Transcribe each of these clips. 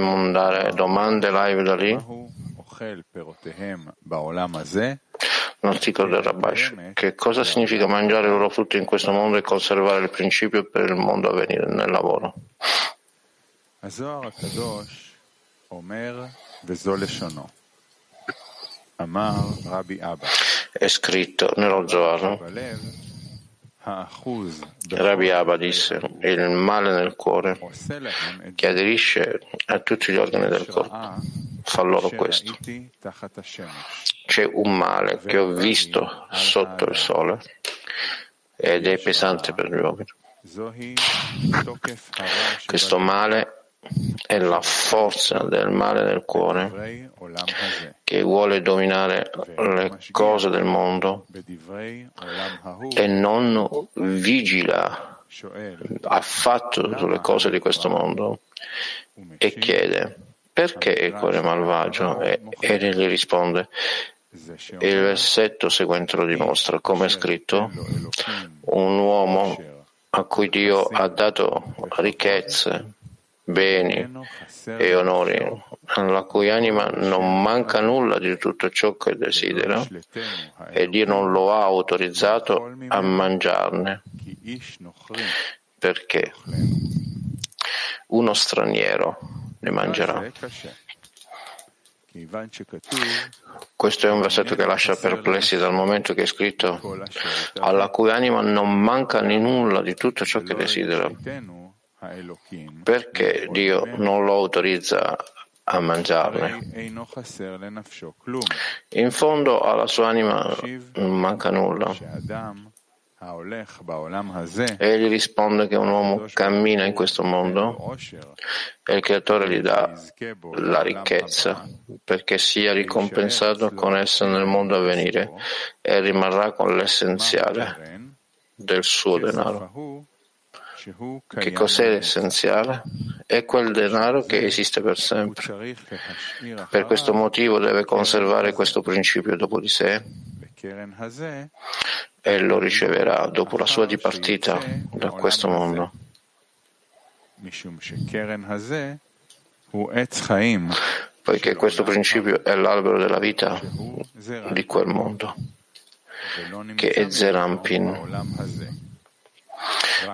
mandare domande live da lì? Un articolo del Rabash. Che cosa significa mangiare i loro frutti in questo mondo e conservare il principio per il mondo a venire nel lavoro? È scritto nello Zohar Rabbi Abba disse, il male nel cuore che aderisce a tutti gli organi del corpo. Fa loro questo. C'è un male che ho visto sotto il sole ed è pesante per gli uomini. Questo male è la forza del male nel cuore che vuole dominare le cose del mondo e non vigila affatto sulle cose di questo mondo e chiede perché il cuore malvagio? E, e gli risponde il versetto seguente lo dimostra come è scritto un uomo a cui Dio ha dato ricchezze beni e onori, alla cui anima non manca nulla di tutto ciò che desidera e Dio non lo ha autorizzato a mangiarne. Perché? Uno straniero ne mangerà. Questo è un versetto che lascia perplessi dal momento che è scritto alla cui anima non manca nulla di tutto ciò che desidera perché Dio non lo autorizza a mangiarne. In fondo alla sua anima non manca nulla. Egli risponde che un uomo cammina in questo mondo e il creatore gli dà la ricchezza perché sia ricompensato con essa nel mondo a venire e rimarrà con l'essenziale del suo denaro. Che cos'è l'essenziale? È quel denaro che esiste per sempre. Per questo motivo deve conservare questo principio dopo di sé e lo riceverà dopo la sua dipartita da questo mondo. Poiché questo principio è l'albero della vita di quel mondo, che è Zerampin.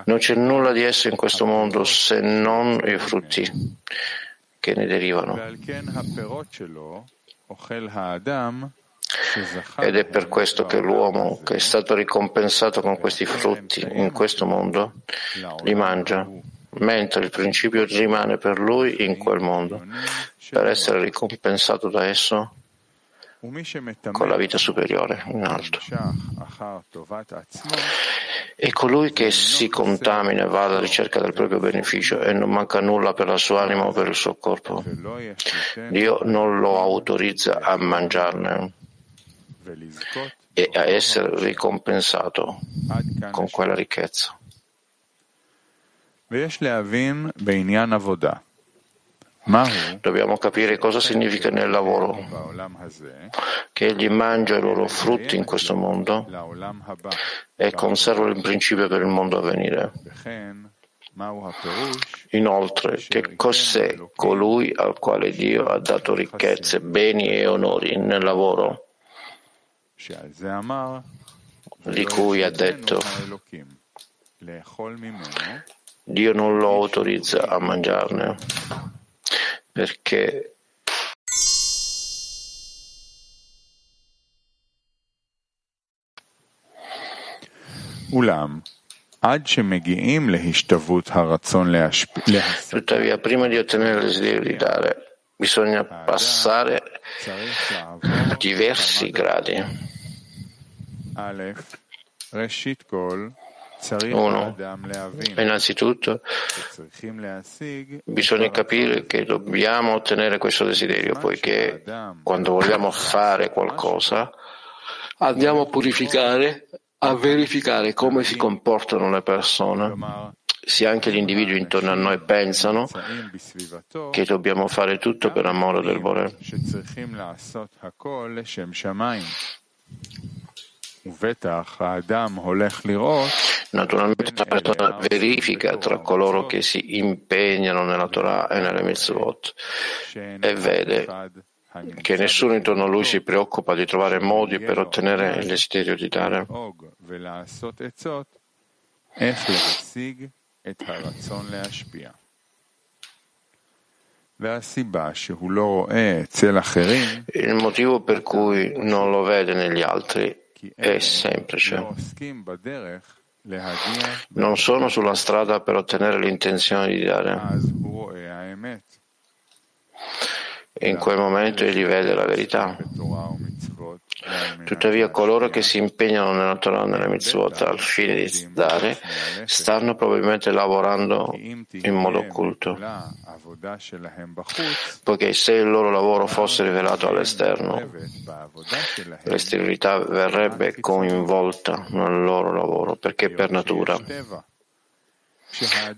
Non c'è nulla di esso in questo mondo se non i frutti che ne derivano. Ed è per questo che l'uomo che è stato ricompensato con questi frutti in questo mondo li mangia, mentre il principio rimane per lui in quel mondo. Per essere ricompensato da esso con la vita superiore in alto. E colui che si contamina e va alla ricerca del proprio beneficio e non manca nulla per la sua anima o per il suo corpo, Dio non lo autorizza a mangiarne e a essere ricompensato con quella ricchezza. Dobbiamo capire cosa significa nel lavoro, che egli mangia i loro frutti in questo mondo e conserva il principio per il mondo a venire. Inoltre, che cos'è colui al quale Dio ha dato ricchezze, beni e onori nel lavoro, di cui ha detto Dio non lo autorizza a mangiarne perché Tuttavia, prima di ottenere il desiderio di dare, bisogna passare diversi gradi. Uno, innanzitutto bisogna capire che dobbiamo ottenere questo desiderio, poiché quando vogliamo fare qualcosa andiamo a purificare, a verificare come si comportano le persone. Se anche gli individui intorno a noi pensano che dobbiamo fare tutto per amore del Bore. Naturalmente la persona verifica tra coloro che si impegnano nella Torah e nelle mitzvot. e vede che nessuno intorno a lui si preoccupa di trovare modi per ottenere il desiderio di dare. Il motivo per cui non lo vede negli altri è semplice. Non sono sulla strada per ottenere l'intenzione di dare. In quel momento egli vede la verità. Tuttavia coloro che si impegnano nella Torah nella mitzvot al fine di dare stanno probabilmente lavorando in modo occulto, poiché se il loro lavoro fosse rivelato all'esterno, l'esteriorità verrebbe coinvolta nel loro lavoro, perché per natura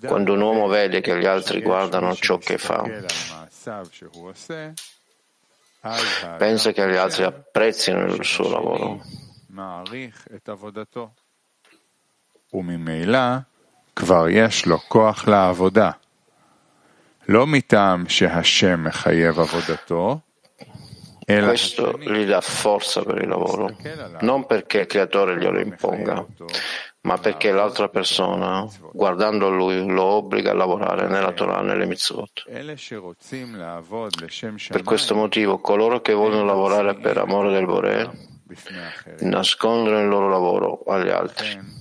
quando un uomo vede che gli altri guardano ciò che fa, pensa che gli altri apprezzino il suo lavoro. וממילא כבר יש לו כוח לעבודה. לא מטעם שהשם מחייב עבודתו, Questo gli dà forza per il lavoro, non perché il creatore glielo imponga, ma perché l'altra persona, guardando lui, lo obbliga a lavorare nella Torah e nelle mitzvot. Per questo motivo, coloro che vogliono lavorare per amore del Bore nascondono il loro lavoro agli altri.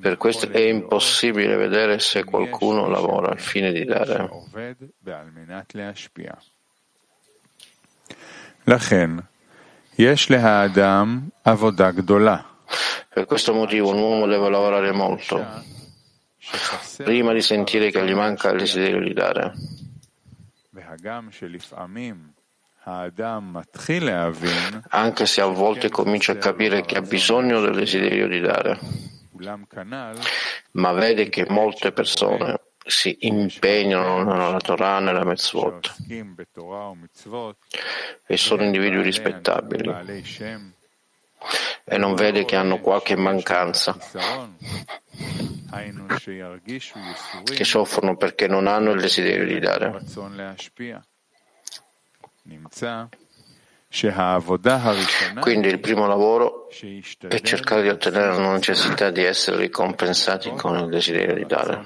Per questo è impossibile vedere se qualcuno lavora al fine di dare. לכן, יש להאדם עבודה גדולה. Per questo motivo un uomo deve lavorare molto prima di sentire che gli manca il desiderio di dare. Anche se a volte comincia a capire che ha bisogno del desiderio di dare, ma vede che molte persone si impegnano nella Torah e nella Mitzvot e sono individui rispettabili e non vede che hanno qualche mancanza, che soffrono perché non hanno il desiderio di dare. Quindi il primo lavoro è cercare di ottenere la necessità di essere ricompensati con il desiderio di dare.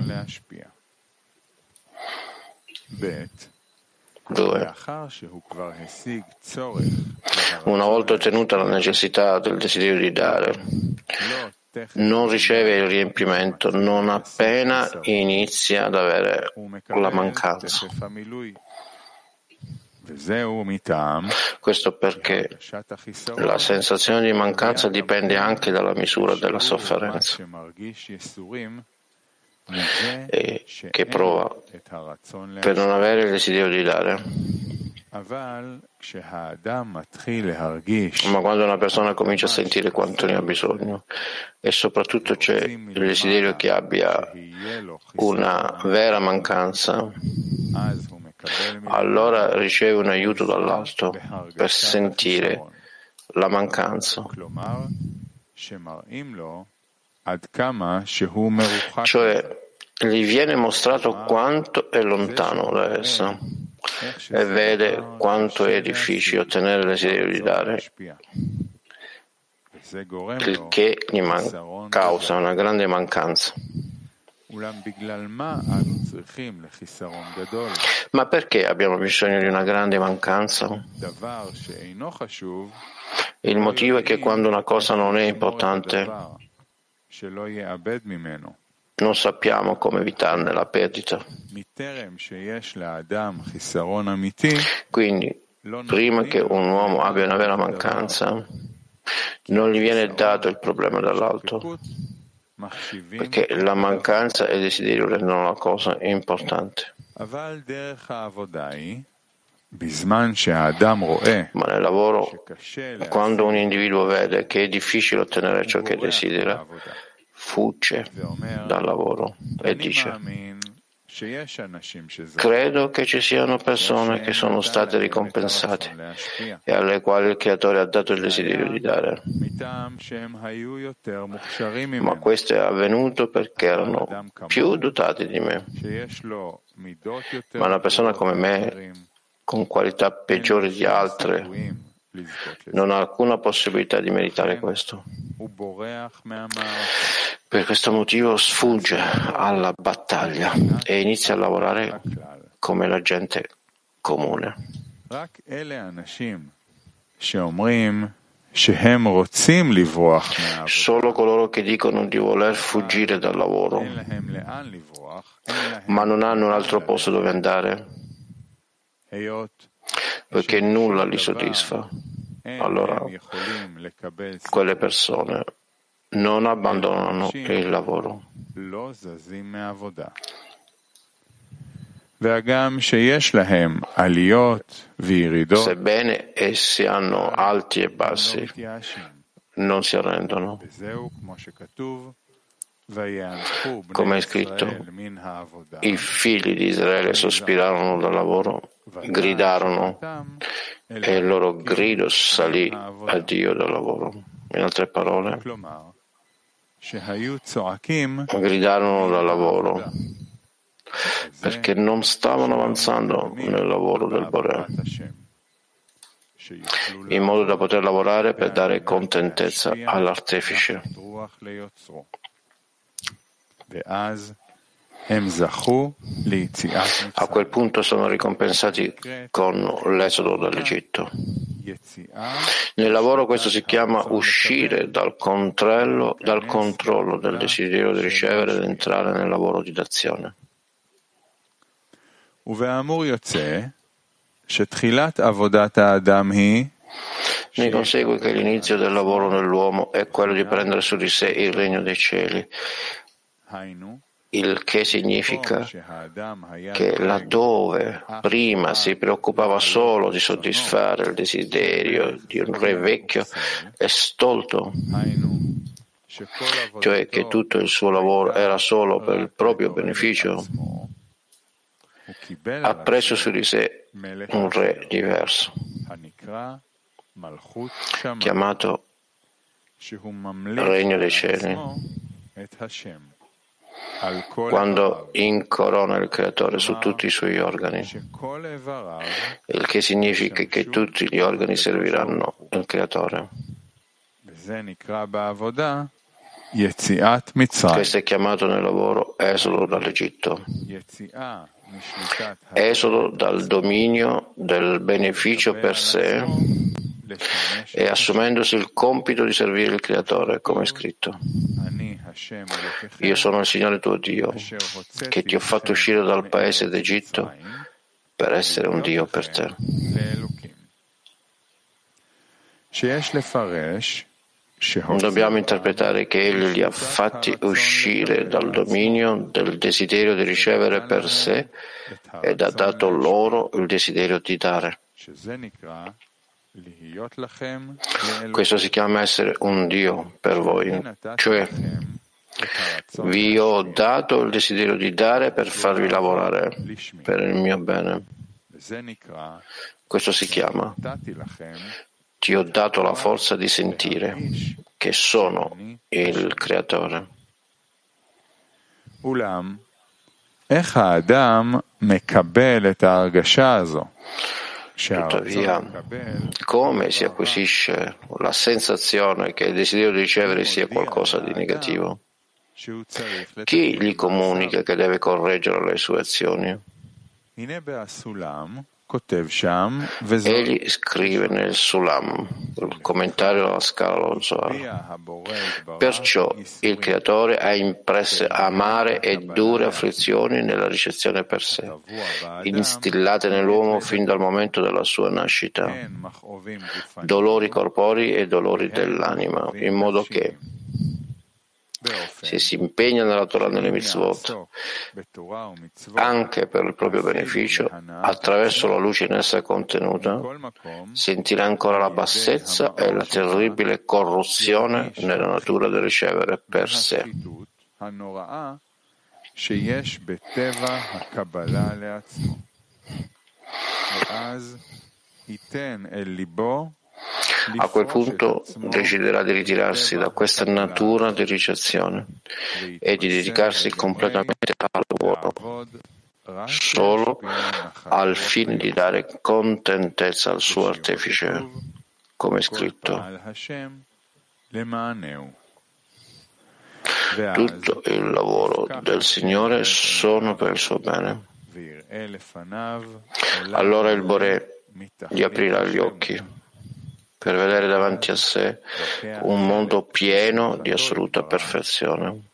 2. Una volta ottenuta la necessità del desiderio di dare, non riceve il riempimento non appena inizia ad avere la mancanza. Questo perché la sensazione di mancanza dipende anche dalla misura della sofferenza e che prova per non avere il desiderio di dare. Ma quando una persona comincia a sentire quanto ne ha bisogno e soprattutto c'è il desiderio che abbia una vera mancanza, allora riceve un aiuto dall'alto per sentire la mancanza cioè gli viene mostrato quanto è lontano da essa e vede quanto è difficile ottenere il desiderio di dare, il che gli man- causa una grande mancanza. Ma perché abbiamo bisogno di una grande mancanza? Il motivo è che quando una cosa non è importante, non sappiamo come evitarne la perdita. Quindi, prima che un uomo abbia una vera mancanza, non gli viene dato il problema dall'alto, perché la mancanza e il desiderio rendono la cosa importante. Ma nel lavoro, quando un individuo vede che è difficile ottenere ciò che desidera, fugge dal lavoro e dice Credo che ci siano persone che sono state ricompensate e alle quali il Creatore ha dato il desiderio di dare. Ma questo è avvenuto perché erano più dotati di me. Ma una persona come me, con qualità peggiori di altre, non ha alcuna possibilità di meritare questo. Per questo motivo sfugge alla battaglia e inizia a lavorare come la gente comune. Solo coloro che dicono di voler fuggire dal lavoro, ma non hanno un altro posto dove andare, perché nulla li soddisfa. Allora quelle persone non abbandonano il lavoro. Sebbene essi hanno alti e bassi, non si arrendono. Come è scritto, i figli di Israele sospirarono dal lavoro, gridarono e il loro grido salì a Dio dal lavoro. In altre parole, gridarono dal lavoro perché non stavano avanzando nel lavoro del Bore in modo da poter lavorare per dare contentezza all'artefice. A quel punto sono ricompensati con l'esodo dall'Egitto. Nel lavoro questo si chiama uscire dal, dal controllo del desiderio di ricevere ed entrare nel lavoro di dazione. Ne consegue che l'inizio del lavoro nell'uomo è quello di prendere su di sé il regno dei cieli il che significa che laddove prima si preoccupava solo di soddisfare il desiderio di un re vecchio e stolto, cioè che tutto il suo lavoro era solo per il proprio beneficio, ha preso su di sé un re diverso, chiamato Regno dei Cieli quando incorona il creatore su tutti i suoi organi, il che significa che tutti gli organi serviranno il creatore. Questo è chiamato nel lavoro esodo dall'Egitto, esodo dal dominio del beneficio per sé e assumendosi il compito di servire il Creatore, come è scritto. Io sono il Signore tuo Dio, che ti ho fatto uscire dal paese d'Egitto per essere un Dio per te. Dobbiamo interpretare che Egli li ha fatti uscire dal dominio del desiderio di ricevere per sé ed ha dato loro il desiderio di dare. Questo si chiama essere un Dio per voi, cioè vi ho dato il desiderio di dare per farvi lavorare per il mio bene. Questo si chiama ti ho dato la forza di sentire che sono il creatore. Ulam, Tuttavia, come si acquisisce la sensazione che il desiderio di ricevere sia qualcosa di negativo? Chi gli comunica che deve correggere le sue azioni? Egli scrive nel Sulam, il commentario alla scala lo. Perciò il Creatore ha impresse amare e dure afflizioni nella ricezione per sé, instillate nell'uomo fin dal momento della sua nascita, dolori corporei e dolori dell'anima, in modo che se si impegna nella Torah nelle mitzvot, anche per il proprio beneficio, attraverso la luce in essa contenuta, sentirà ancora la bassezza e la terribile corruzione nella natura del ricevere per sé. שיש בטבע הקבלה לעצמו, ואז ייתן אל ליבו a quel punto deciderà di ritirarsi da questa natura di ricezione e di dedicarsi completamente al lavoro, solo al fine di dare contentezza al suo artefice, come scritto. Tutto il lavoro del Signore sono per il suo bene. Allora il Bore gli aprirà gli occhi per vedere davanti a sé un mondo pieno di assoluta perfezione.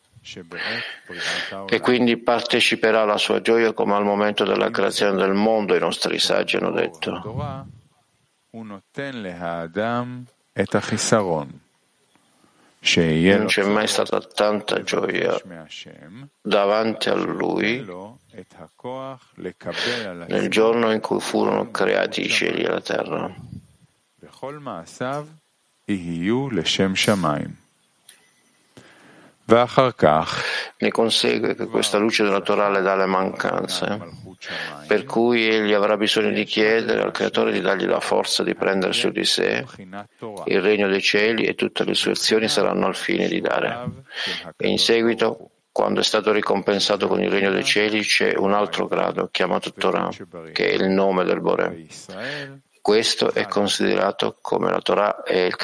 E quindi parteciperà alla sua gioia come al momento della creazione del mondo, i nostri saggi hanno detto. Non c'è mai stata tanta gioia davanti a lui nel giorno in cui furono creati i cieli e la terra. Ne consegue che questa luce della Torah le dà le mancanze, per cui egli avrà bisogno di chiedere al Creatore di dargli la forza di prendere su di sé il regno dei cieli e tutte le sue azioni saranno al fine di dare. E in seguito, quando è stato ricompensato con il regno dei cieli, c'è un altro grado chiamato Torah, che è il nome del Bore. Questo è considerato come la Torah e il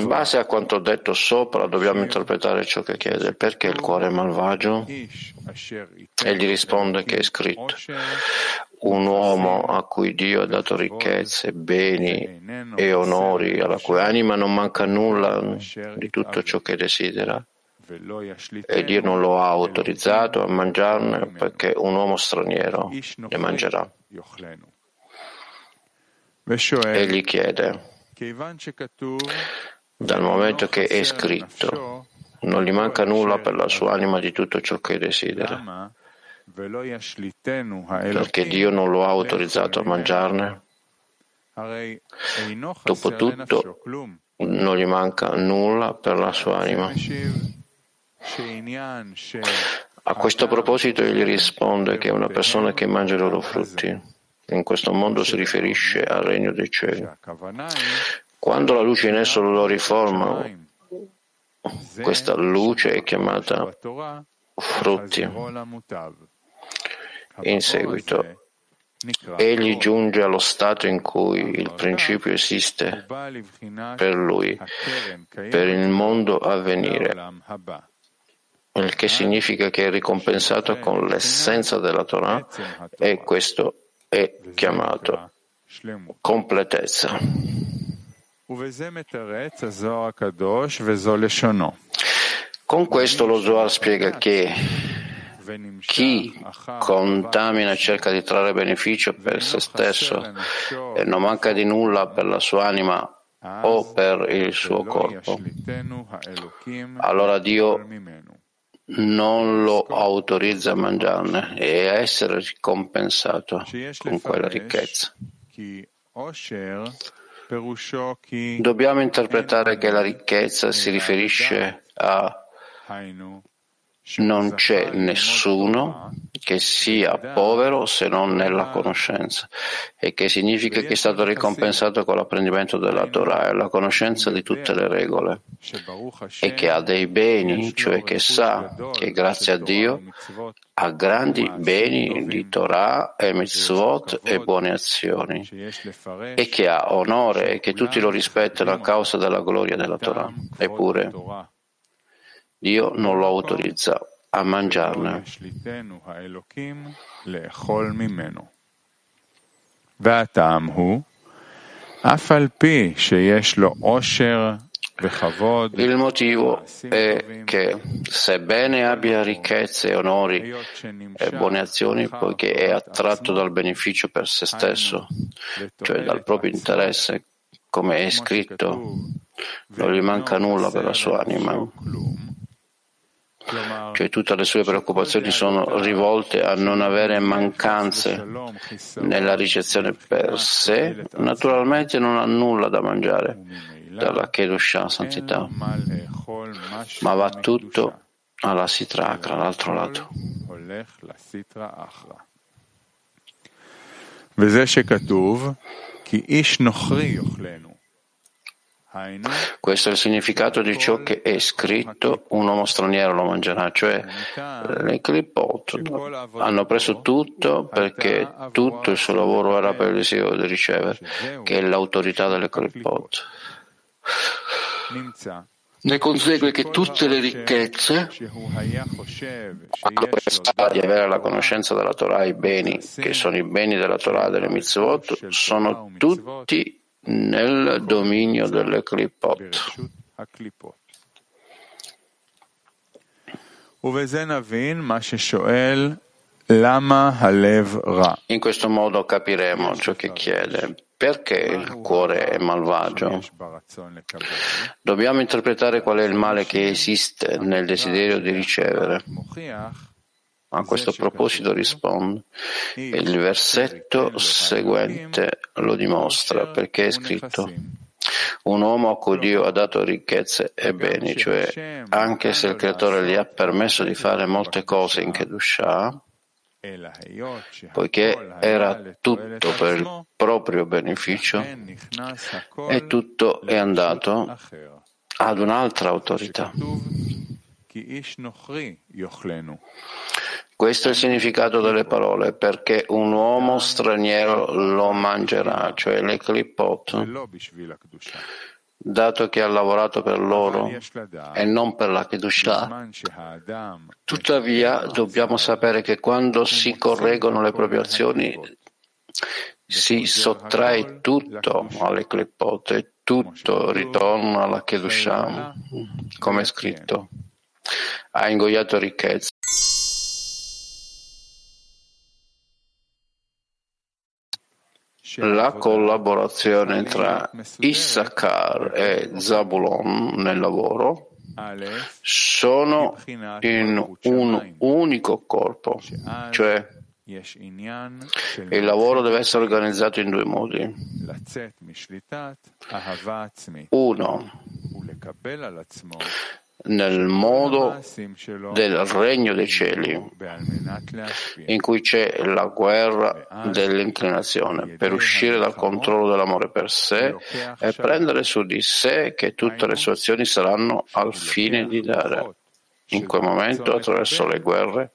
in base a quanto detto sopra, dobbiamo interpretare ciò che chiede. Perché il cuore è malvagio? Egli risponde che è scritto. Un uomo a cui Dio ha dato ricchezze, beni e onori, alla cui anima non manca nulla di tutto ciò che desidera. E Dio non lo ha autorizzato a mangiarne perché un uomo straniero ne mangerà. Egli chiede dal momento che è scritto, non gli manca nulla per la sua anima di tutto ciò che desidera, perché Dio non lo ha autorizzato a mangiarne. Dopotutto non gli manca nulla per la sua anima. A questo proposito egli risponde che una persona che mangia i loro frutti in questo mondo si riferisce al regno dei cieli. Quando la luce in esso lo riforma, questa luce è chiamata frutti. In seguito, egli giunge allo stato in cui il principio esiste per lui, per il mondo a venire, il che significa che è ricompensato con l'essenza della Torah e questo è chiamato completezza. Con questo lo Zohar spiega che chi contamina cerca di trarre beneficio per se stesso e non manca di nulla per la sua anima o per il suo corpo, allora Dio non lo autorizza a mangiarne e a essere ricompensato con quella ricchezza. Dobbiamo interpretare che la ricchezza si riferisce a non c'è nessuno che sia povero se non nella conoscenza, e che significa che è stato ricompensato con l'apprendimento della Torah e la conoscenza di tutte le regole, e che ha dei beni, cioè che sa che grazie a Dio ha grandi beni di Torah e mitzvot e buone azioni, e che ha onore e che tutti lo rispettano a causa della gloria della Torah. Eppure, Dio non lo autorizza a mangiarne. Il motivo è che, sebbene abbia ricchezze, onori e buone azioni, poiché è attratto dal beneficio per se stesso, cioè dal proprio interesse, come è scritto, non gli manca nulla per la sua anima cioè tutte le sue preoccupazioni sono rivolte a non avere mancanze nella ricezione per sé, naturalmente non ha nulla da mangiare dalla Kedushah, santità, ma va tutto alla Sitra Akra, all'altro lato. וזה שכתוב כי איש נוכרי יאכלנו questo è il significato di ciò che è scritto, un uomo straniero lo mangerà, cioè le clipot hanno preso tutto perché tutto il suo lavoro era per il desiderio di ricevere, che è l'autorità delle clipot. Ne consegue che tutte le ricchezze, quando pensava di avere la conoscenza della Torah, i beni, che sono i beni della Torah e delle mitzvot, sono tutti nel dominio delle clipot. In questo modo capiremo ciò che chiede. Perché il cuore è malvagio? Dobbiamo interpretare qual è il male che esiste nel desiderio di ricevere. A questo proposito rispondo. Il versetto seguente lo dimostra perché è scritto un uomo a cui Dio ha dato ricchezze e beni, cioè anche se il creatore gli ha permesso di fare molte cose in Kedushah, poiché era tutto per il proprio beneficio e tutto è andato ad un'altra autorità. Questo è il significato delle parole, perché un uomo straniero lo mangerà, cioè le clipot, dato che ha lavorato per loro e non per la Kedushah. Tuttavia dobbiamo sapere che quando si correggono le proprie azioni si sottrae tutto alle clipot e tutto ritorna alla Kedushah, come è scritto. Ha ingoiato ricchezza. La collaborazione tra Issachar e Zabulon nel lavoro sono in un unico corpo, cioè il lavoro deve essere organizzato in due modi. Uno, nel modo del regno dei cieli, in cui c'è la guerra dell'inclinazione, per uscire dal controllo dell'amore per sé e prendere su di sé che tutte le sue azioni saranno al fine di dare. In quel momento, attraverso le guerre,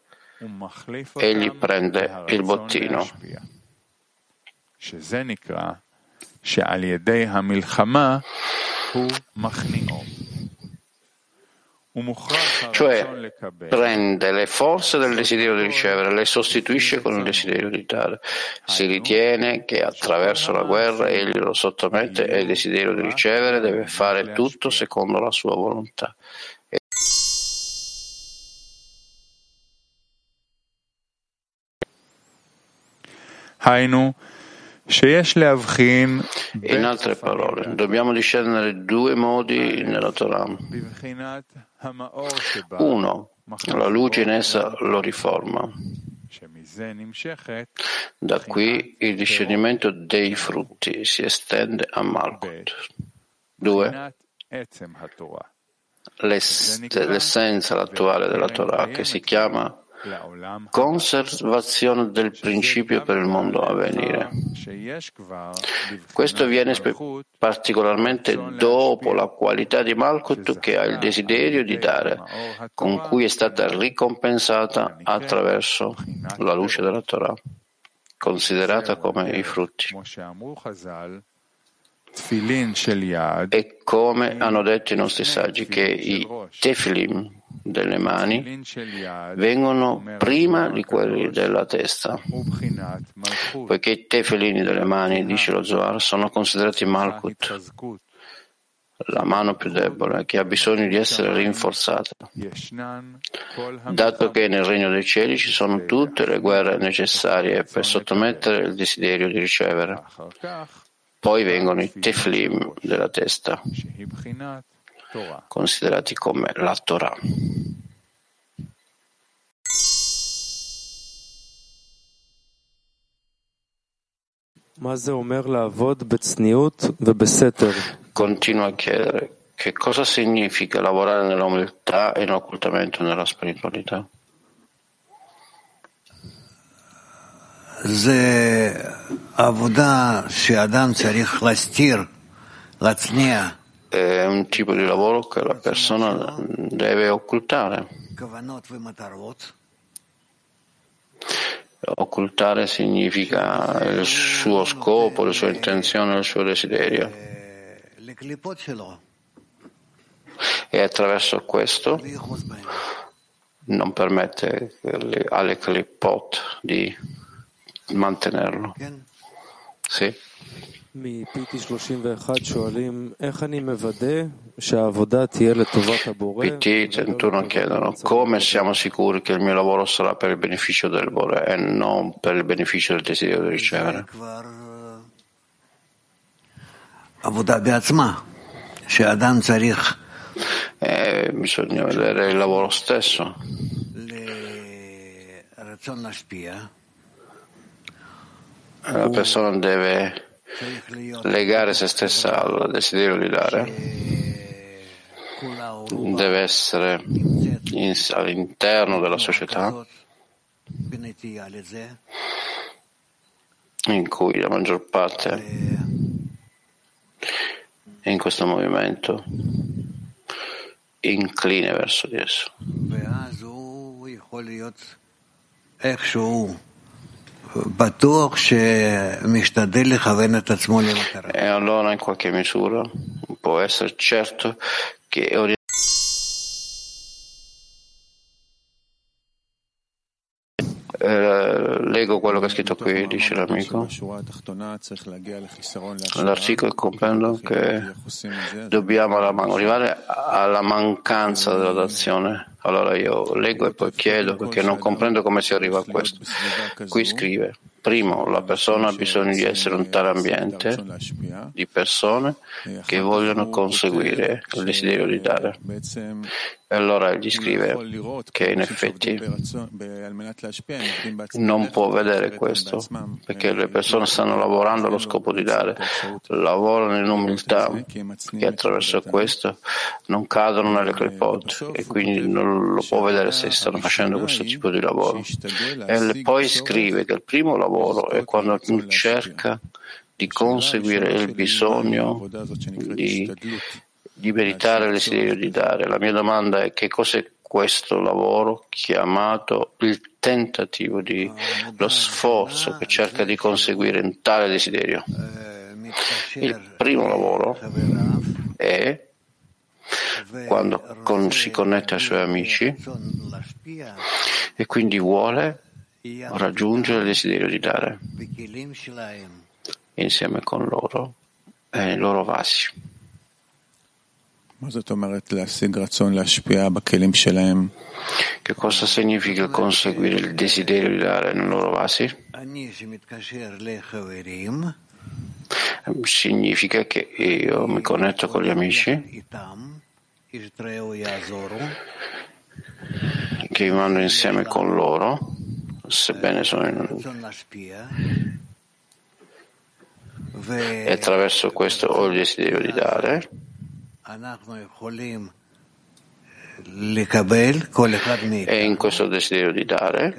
egli prende il bottino. שעל ידי המלחמה הוא מכניעו cioè prende le forze del desiderio di ricevere, le sostituisce con il desiderio di dare. Si ritiene che attraverso la guerra egli lo sottomette e il desiderio di ricevere deve fare tutto secondo la sua volontà. In altre parole, dobbiamo discernere due modi nella Torah. Uno, la luce in essa lo riforma. Da qui il discernimento dei frutti si estende a Malkut. Due, l'essenza attuale della Torah che si chiama conservazione del principio per il mondo a venire. Questo avviene particolarmente dopo la qualità di Malkut che ha il desiderio di dare, con cui è stata ricompensata attraverso la luce della Torah, considerata come i frutti. E come hanno detto i nostri saggi, che i tefilim delle mani vengono prima di quelli della testa, poiché i tefilini delle mani, dice lo Zohar, sono considerati Malkut, la mano più debole, che ha bisogno di essere rinforzata. Dato che nel regno dei cieli ci sono tutte le guerre necessarie per sottomettere il desiderio di ricevere. Poi vengono i teflim della testa, considerati come la Torah. Continua a chiedere che cosa significa lavorare nell'umiltà e in occultamento nella spiritualità. זה עבודה שאדם צריך להסתיר, להצניע. È un tipo di lavoro che la persona deve occultare. Occultare significa il suo scopo, le sue intenzioni, il suo desiderio. E attraverso questo non permette alle clipot di mantenerlo. Sì. PT 31 chiedono come siamo sicuri che il mio lavoro sarà per il beneficio del Bore e non per il beneficio del desiderio di ricevere. Eh, bisogna vedere il lavoro stesso. la persona deve legare se stessa al desiderio di dare, deve essere in, all'interno della società in cui la maggior parte è in questo movimento incline verso di esso. E allora in qualche misura può essere certo che è Eh, leggo quello che è scritto qui, dice l'amico. L'articolo comprendo che dobbiamo arrivare alla mancanza della dazione. Allora io leggo e poi chiedo perché non comprendo come si arriva a questo. Qui scrive. Primo, la persona ha bisogno di essere un tale ambiente di persone che vogliono conseguire il desiderio di dare. E allora egli scrive che in effetti non può vedere questo perché le persone stanno lavorando allo scopo di dare, lavorano in umiltà e attraverso questo non cadono nelle clipot e quindi non lo può vedere se stanno facendo questo tipo di lavoro. E poi scrive che il primo lavoro è quando cerca di conseguire il bisogno di di meritare il desiderio di dare. La mia domanda è che cos'è questo lavoro chiamato il tentativo di lo sforzo che cerca di conseguire un tale desiderio. Il primo lavoro è quando con, si connette ai suoi amici e quindi vuole raggiungere il desiderio di dare insieme con loro e nei loro vasi. Che cosa significa conseguire il desiderio di dare nei loro vasi? Significa che io mi connetto con gli amici. Che vanno insieme con loro, sebbene sono in... e attraverso questo ho il desiderio di dare e in questo desiderio di dare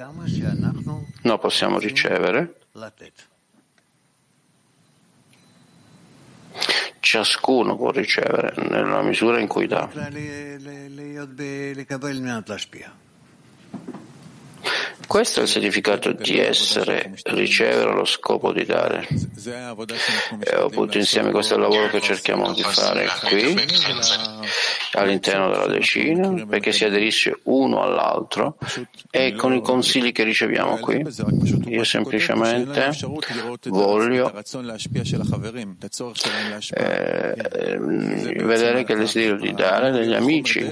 noi possiamo ricevere. Ciascuno può ricevere nella misura in cui dà. Questo è il significato di essere, ricevere lo scopo di dare. E appunto insieme questo è il lavoro che cerchiamo di fare qui, all'interno della decina, perché si aderisce uno all'altro e con i consigli che riceviamo qui. Io semplicemente voglio eh, vedere che il desiderio di dare degli amici,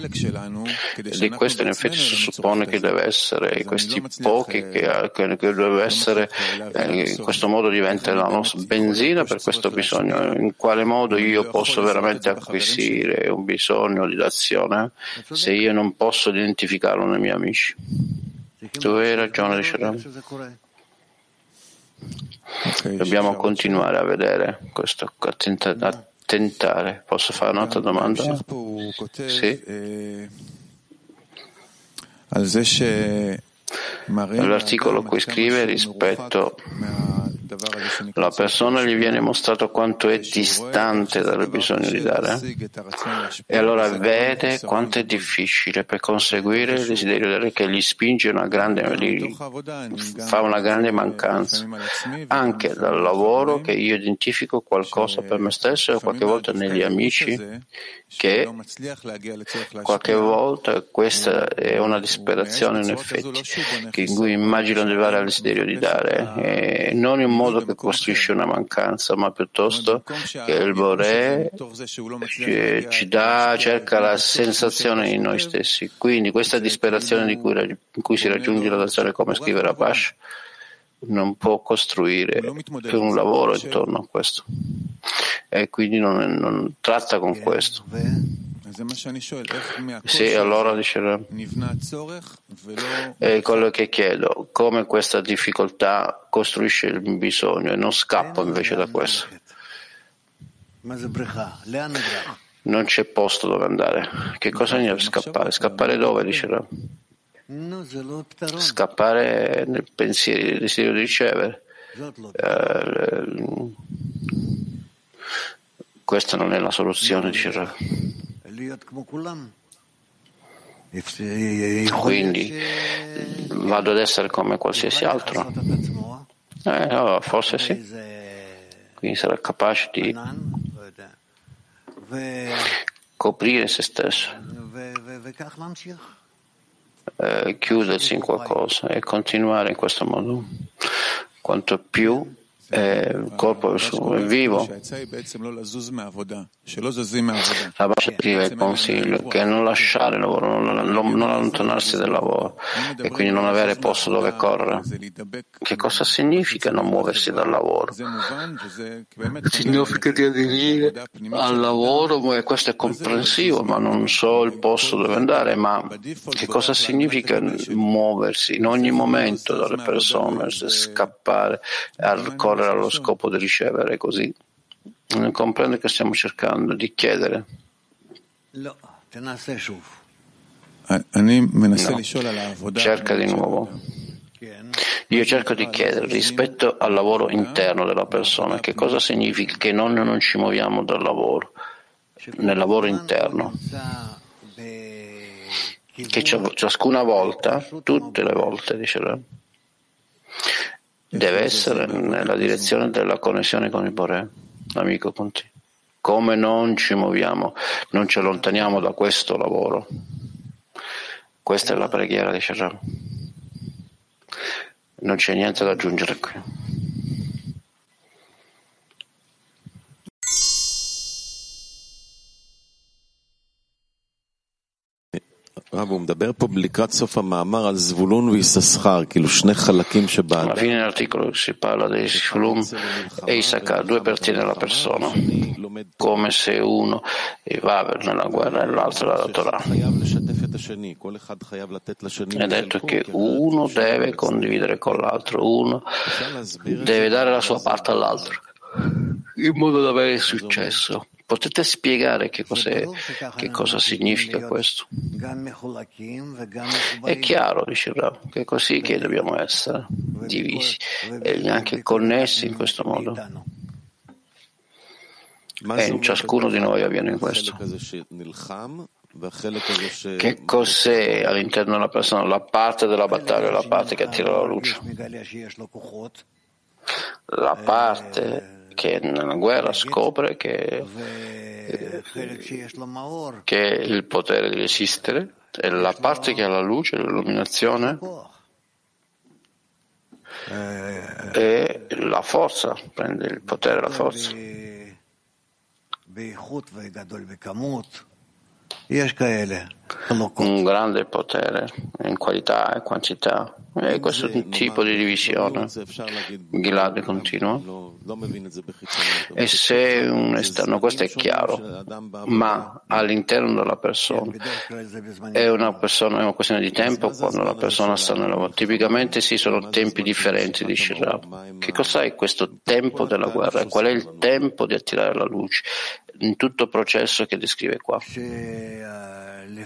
di questo in effetti si suppone che deve essere questi pochi che, che, che deve essere, eh, in questo modo diventa la nostra benzina per questo bisogno. In quale modo io posso veramente acquisire un bisogno di d'azione se io non posso identificarlo nei miei amici? Tu hai ragione, dice Ram. Dobbiamo continuare a vedere questo, a, tenta, a tentare. Posso fare un'altra domanda? Sì. L'articolo qui scrive rispetto la persona gli viene mostrato quanto è distante dal bisogno di dare e allora vede quanto è difficile per conseguire il desiderio di dare che gli spinge una grande, gli fa una grande mancanza. anche dal lavoro che io identifico qualcosa per me stesso e qualche volta negli amici che qualche volta questa è una disperazione in effetti in cui immagino di arrivare al desiderio di dare e non in modo che costruisce una mancanza, ma piuttosto che il Boré ci, dà, cerca la sensazione in noi stessi. Quindi questa disperazione di cui, in cui si raggiunge la dazione, come scrive Rabash, non può costruire un lavoro intorno a questo e quindi non, non tratta con questo. Sì, allora dice è quello che chiedo, come questa difficoltà costruisce il bisogno e non scappo invece da questo. Non c'è posto dove andare. Che cosa significa scappare? Scappare dove, dice Scappare nel pensiero, nel desiderio di ricevere. Eh, questa non è la soluzione, dice quindi vado ad essere come qualsiasi altro. Eh, oh, forse sì. Quindi sarà capace di coprire se stesso, eh, chiudersi in qualcosa e continuare in questo modo. Quanto più il corpo è vivo. La base scrive il consiglio che non lasciare il lavoro, non, non allontanarsi dal lavoro e quindi non avere posto dove correre. Che cosa significa non muoversi dal lavoro? Significa di aderire al lavoro e questo è comprensivo, ma non so il posto dove andare, ma che cosa significa muoversi in ogni momento dalle persone, scappare, correre allo scopo di ricevere così? Non comprende che stiamo cercando di chiedere. No. Cerca di nuovo. Io cerco di chiedere rispetto al lavoro interno della persona, che cosa significa che noi non ci muoviamo dal lavoro, nel lavoro interno. Che ciascuna volta, tutte le volte, dice deve essere nella direzione della connessione con il Boré, amico Conti. Come non ci muoviamo, non ci allontaniamo da questo lavoro. Questa è la preghiera di Shahram. Non c'è niente da aggiungere qui. Alla fine dell'articolo si parla di Zvulun e Issacar, due parti della persona, come se uno va nella guerra e l'altro la Torah. È detto che uno deve condividere con l'altro, uno deve dare la sua parte all'altro, in modo da avere successo. Potete spiegare che, che cosa significa questo? È chiaro, dice Rav, che è così che dobbiamo essere divisi e anche connessi in questo modo. E in ciascuno di noi avviene in questo. Che cos'è all'interno della persona la parte della battaglia, la parte che attira la luce? La parte che nella guerra scopre che, che il potere di esistere è la parte che ha la luce, l'illuminazione e la forza, prende il potere la forza. Un grande potere in qualità e quantità. E questo tipo di divisione, Gilad continua, e se un esterno, questo è chiaro, ma all'interno della persona è una, persona, è una questione di tempo quando la persona sta nel lavoro. Tipicamente sì, sono tempi differenti di Shirab. Che cos'è questo tempo della guerra? Qual è il tempo di attirare la luce? In tutto il processo che descrive qua.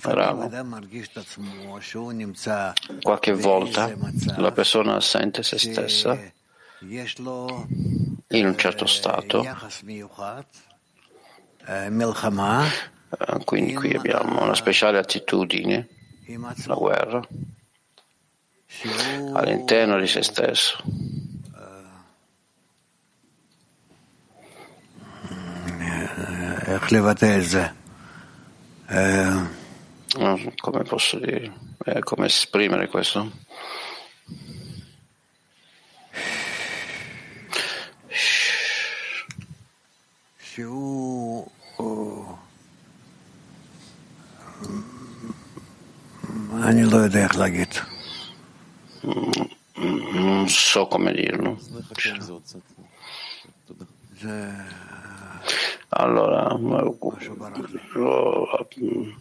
Bravo. Qualche volta la persona sente se stessa in un certo stato. Quindi qui abbiamo una speciale attitudine, la guerra, all'interno di se stesso. איך לבטא את זה? come posso dire, eh, come esprimere questo? Non so come dirlo. Allora,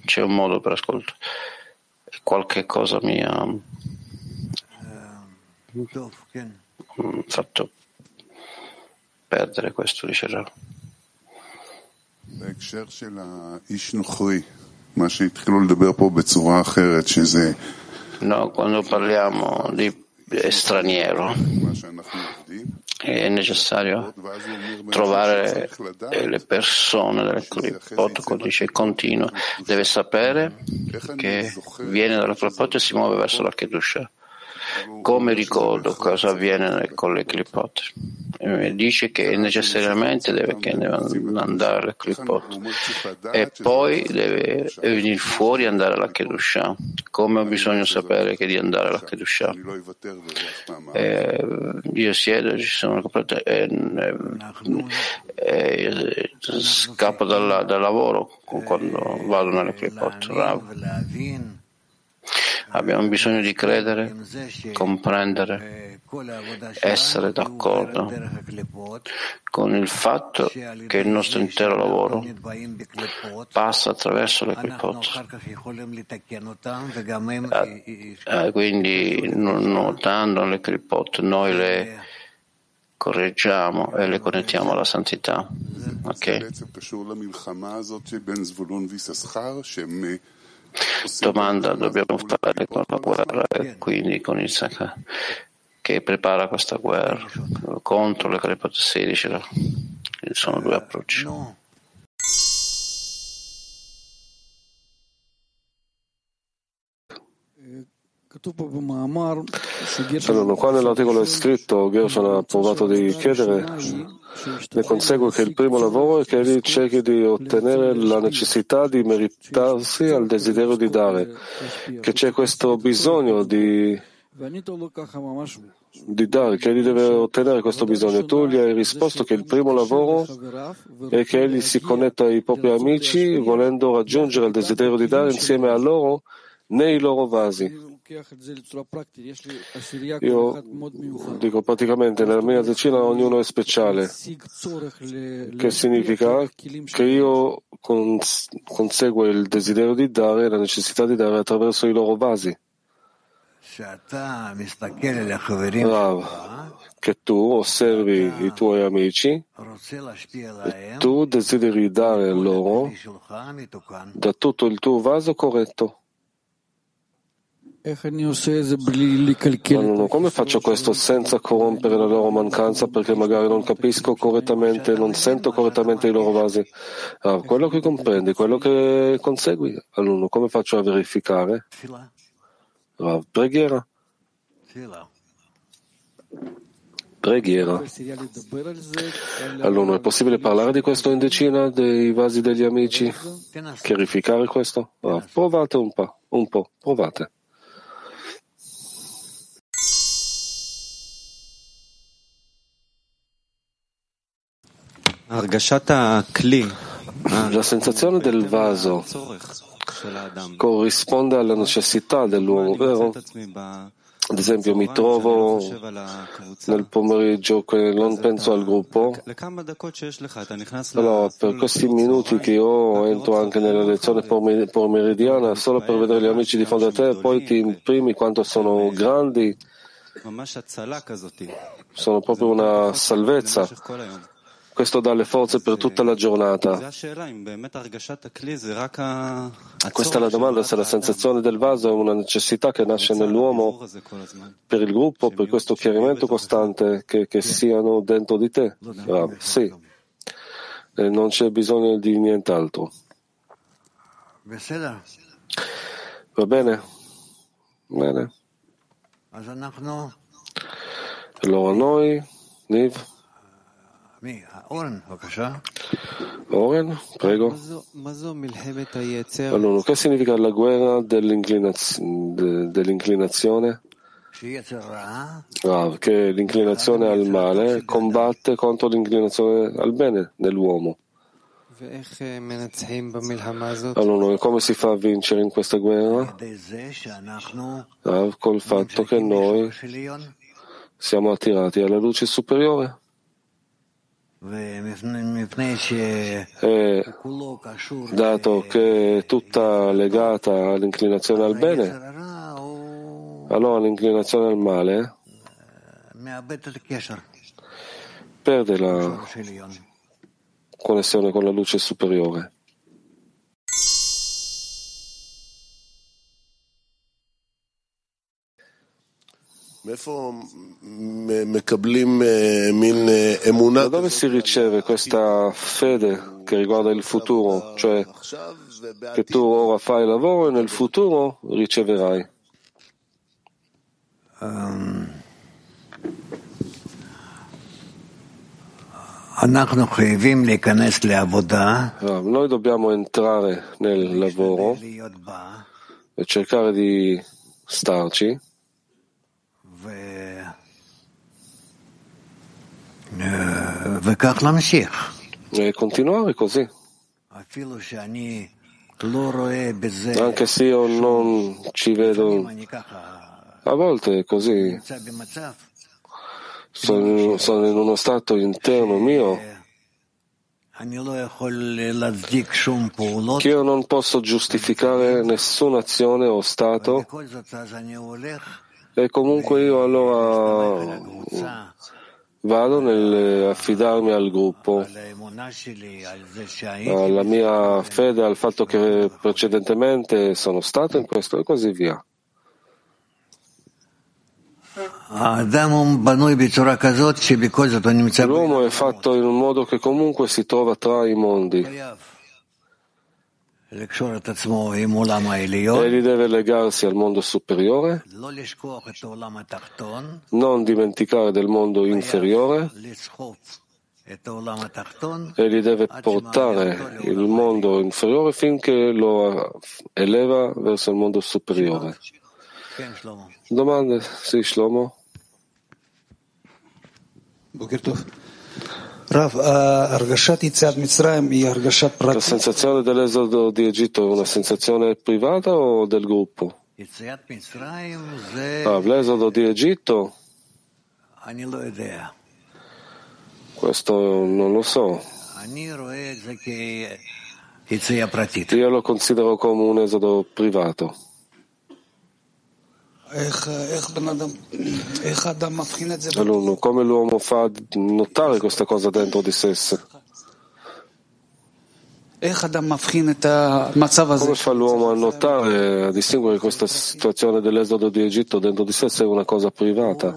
c'è un modo per ascoltare. Qualche cosa mi ha fatto perdere questo, dice Rav. No, quando parliamo di straniero è necessario trovare le persone del clipot, codice continuo, deve sapere che viene dalla clipot e si muove verso la Kedusha. Come ricordo cosa avviene con le clipot? Dice che necessariamente deve andare alla clipot e poi deve venire fuori e andare alla Kedusha. Come ho bisogno di sapere che di andare alla Kedusha? Eh, io siedo, ci sono e, e, scappo dal, dal lavoro quando vado nelle clipot. Abbiamo bisogno di credere, comprendere, essere d'accordo con il fatto che il nostro intero lavoro passa attraverso le clipot. Eh, quindi notando le clipot noi le correggiamo e le connettiamo alla santità. Okay? Domanda dobbiamo fare con la guerra e quindi con il Saka che prepara questa guerra contro le Kalipot 16 sono due approcci. Allora, qua nell'articolo è scritto, Gershon ha provato di chiedere ne consegue che il primo lavoro è che egli cerchi di ottenere la necessità di meritarsi al desiderio di dare, che c'è questo bisogno di, di dare, che egli deve ottenere questo bisogno. Tu gli hai risposto che il primo lavoro è che egli si connetta ai propri amici volendo raggiungere il desiderio di dare insieme a loro nei loro vasi. Io dico praticamente nella mia decina ognuno è speciale, che significa che io cons- conseguo il desiderio di dare e la necessità di dare attraverso i loro vasi. Rav, che tu osservi i tuoi amici e tu desideri dare loro da tutto il tuo vaso corretto. Ma come faccio questo senza corrompere la loro mancanza perché magari non capisco correttamente, non sento correttamente i loro vasi? Ah, quello che comprendi, quello che consegui, allora come faccio a verificare? Ah, preghiera. Preghiera. Allora, è possibile parlare di questo in decina dei vasi degli amici? Chiarificare questo? Ah, provate un po', un po', provate. La sensazione del vaso corrisponde alla necessità dell'uomo, vero? Ad esempio, mi trovo nel pomeriggio che non penso al gruppo. Allora, per questi minuti che io entro anche nella lezione pomeridiana solo per vedere gli amici di fronte a te, poi ti imprimi quanto sono grandi. Sono proprio una salvezza. Questo dà le forze per tutta la giornata. Questa è la domanda se la sensazione del vaso è una necessità che nasce nell'uomo per il gruppo, per questo chiarimento costante che, che siano dentro di te. Ah, sì, e non c'è bisogno di nient'altro. Va bene? Bene. Allora noi, Niv. Oren, prego. Allora, che significa la guerra dell'inclinazione? Ah, che l'inclinazione al male combatte contro l'inclinazione al bene nell'uomo. Allora, come si fa a vincere in questa guerra? Ah, col fatto che noi siamo attirati alla luce superiore. E dato che è tutta legata all'inclinazione al bene, allora l'inclinazione al male perde la connessione con la luce superiore. Da dove si riceve questa fede che riguarda il futuro, cioè che tu ora fai il lavoro e nel futuro riceverai? Um, noi dobbiamo entrare nel lavoro e cercare di starci e continuare così. Anche se io non ci vedo, a volte è così. Sono, sono in uno stato interno mio che io non posso giustificare nessuna azione o stato e comunque io allora vado nell'affidarmi al gruppo, alla mia fede, al fatto che precedentemente sono stato in questo e così via. L'uomo è fatto in un modo che comunque si trova tra i mondi. Egli deve legarsi al mondo superiore, non dimenticare del mondo inferiore, egli deve portare il mondo inferiore finché lo eleva verso il mondo superiore. Domande? Sì, Shlomo. La sensazione dell'esodo di Egitto è una sensazione privata o del gruppo? Ah, l'esodo di Egitto? Questo non lo so. Io lo considero come un esodo privato. Allora, come l'uomo fa a notare questa cosa dentro di sé? Come fa l'uomo a notare, a distinguere questa situazione dell'esodo di Egitto dentro di sé se è una cosa privata?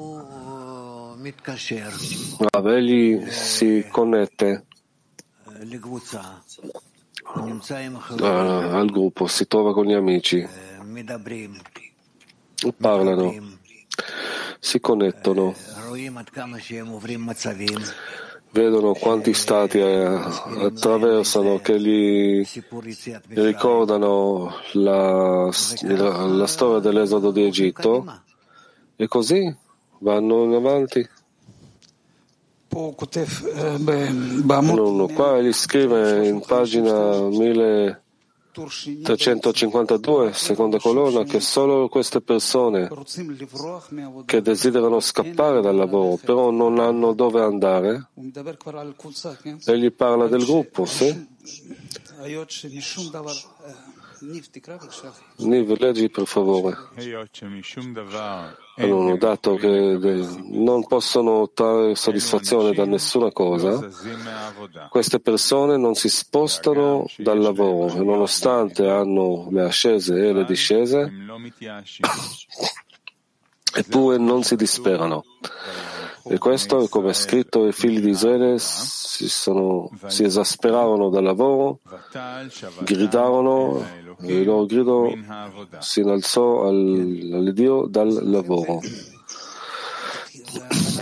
Ah, egli si connette al gruppo, si trova con gli amici parlano, si connettono, vedono quanti stati eh, attraversano che gli ricordano la, la, la storia dell'esodo di Egitto. E così vanno in avanti. Uno qua gli scrive in pagina 1000 352, seconda colonna, che solo queste persone che desiderano scappare dal lavoro, però non hanno dove andare, egli parla del gruppo, sì? Niv, leggi per favore. Allora, dato che non possono trarre soddisfazione da nessuna cosa, queste persone non si spostano dal lavoro e nonostante hanno le ascese e le discese, eppure non si disperano. E questo è come è scritto, i figli di Israele si, sono, si esasperarono dal lavoro, gridarono e il loro grido si innalzò al, all'Iddio dal lavoro.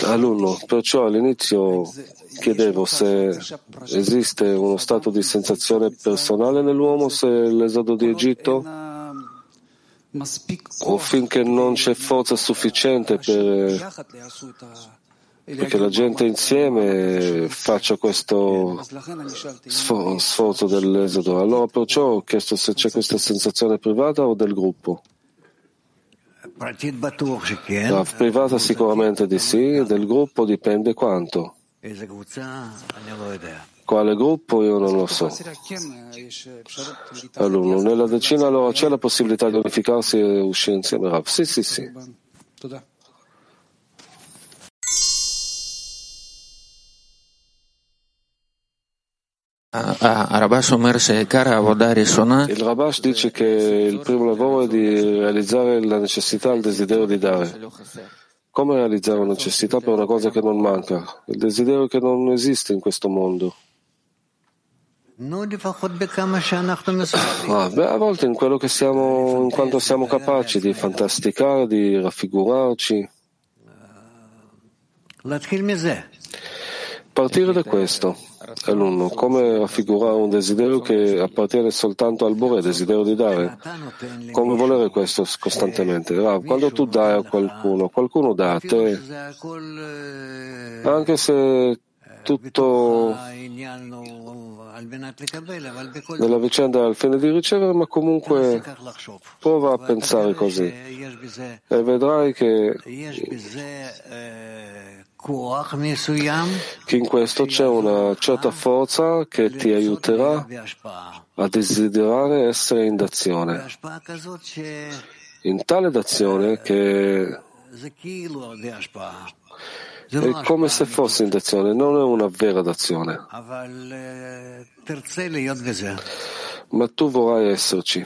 Alunno, perciò all'inizio chiedevo se esiste uno stato di sensazione personale nell'uomo, se l'esodo di Egitto o finché non c'è forza sufficiente per perché la gente insieme faccia questo sforzo dell'esodo. Allora perciò ho chiesto se c'è questa sensazione privata o del gruppo. La privata sicuramente di sì, del gruppo dipende quanto. Quale gruppo io non lo so. Allora, nella decina allora c'è la possibilità di unificarsi e uscire insieme. Sì, sì, sì. Il Rabash dice che il primo lavoro è di realizzare la necessità, il desiderio di dare. Come realizzare una necessità per una cosa che non manca? Il desiderio che non esiste in questo mondo. Ah, beh, a volte in quello che siamo, in quanto siamo capaci di fantasticare, di raffigurarci. Partire da questo, alunno, come raffigurare un desiderio che appartiene soltanto al Bore, desiderio di dare? Come volere questo costantemente? Rav, quando tu dai a qualcuno, qualcuno dà a te, anche se tutto nella vicenda al fine di ricevere, ma comunque prova a pensare così e vedrai che che in questo c'è una certa forza che ti aiuterà a desiderare essere in d'azione, in tale d'azione che è come se fosse in d'azione, non è una vera d'azione. Ma tu vorrai esserci.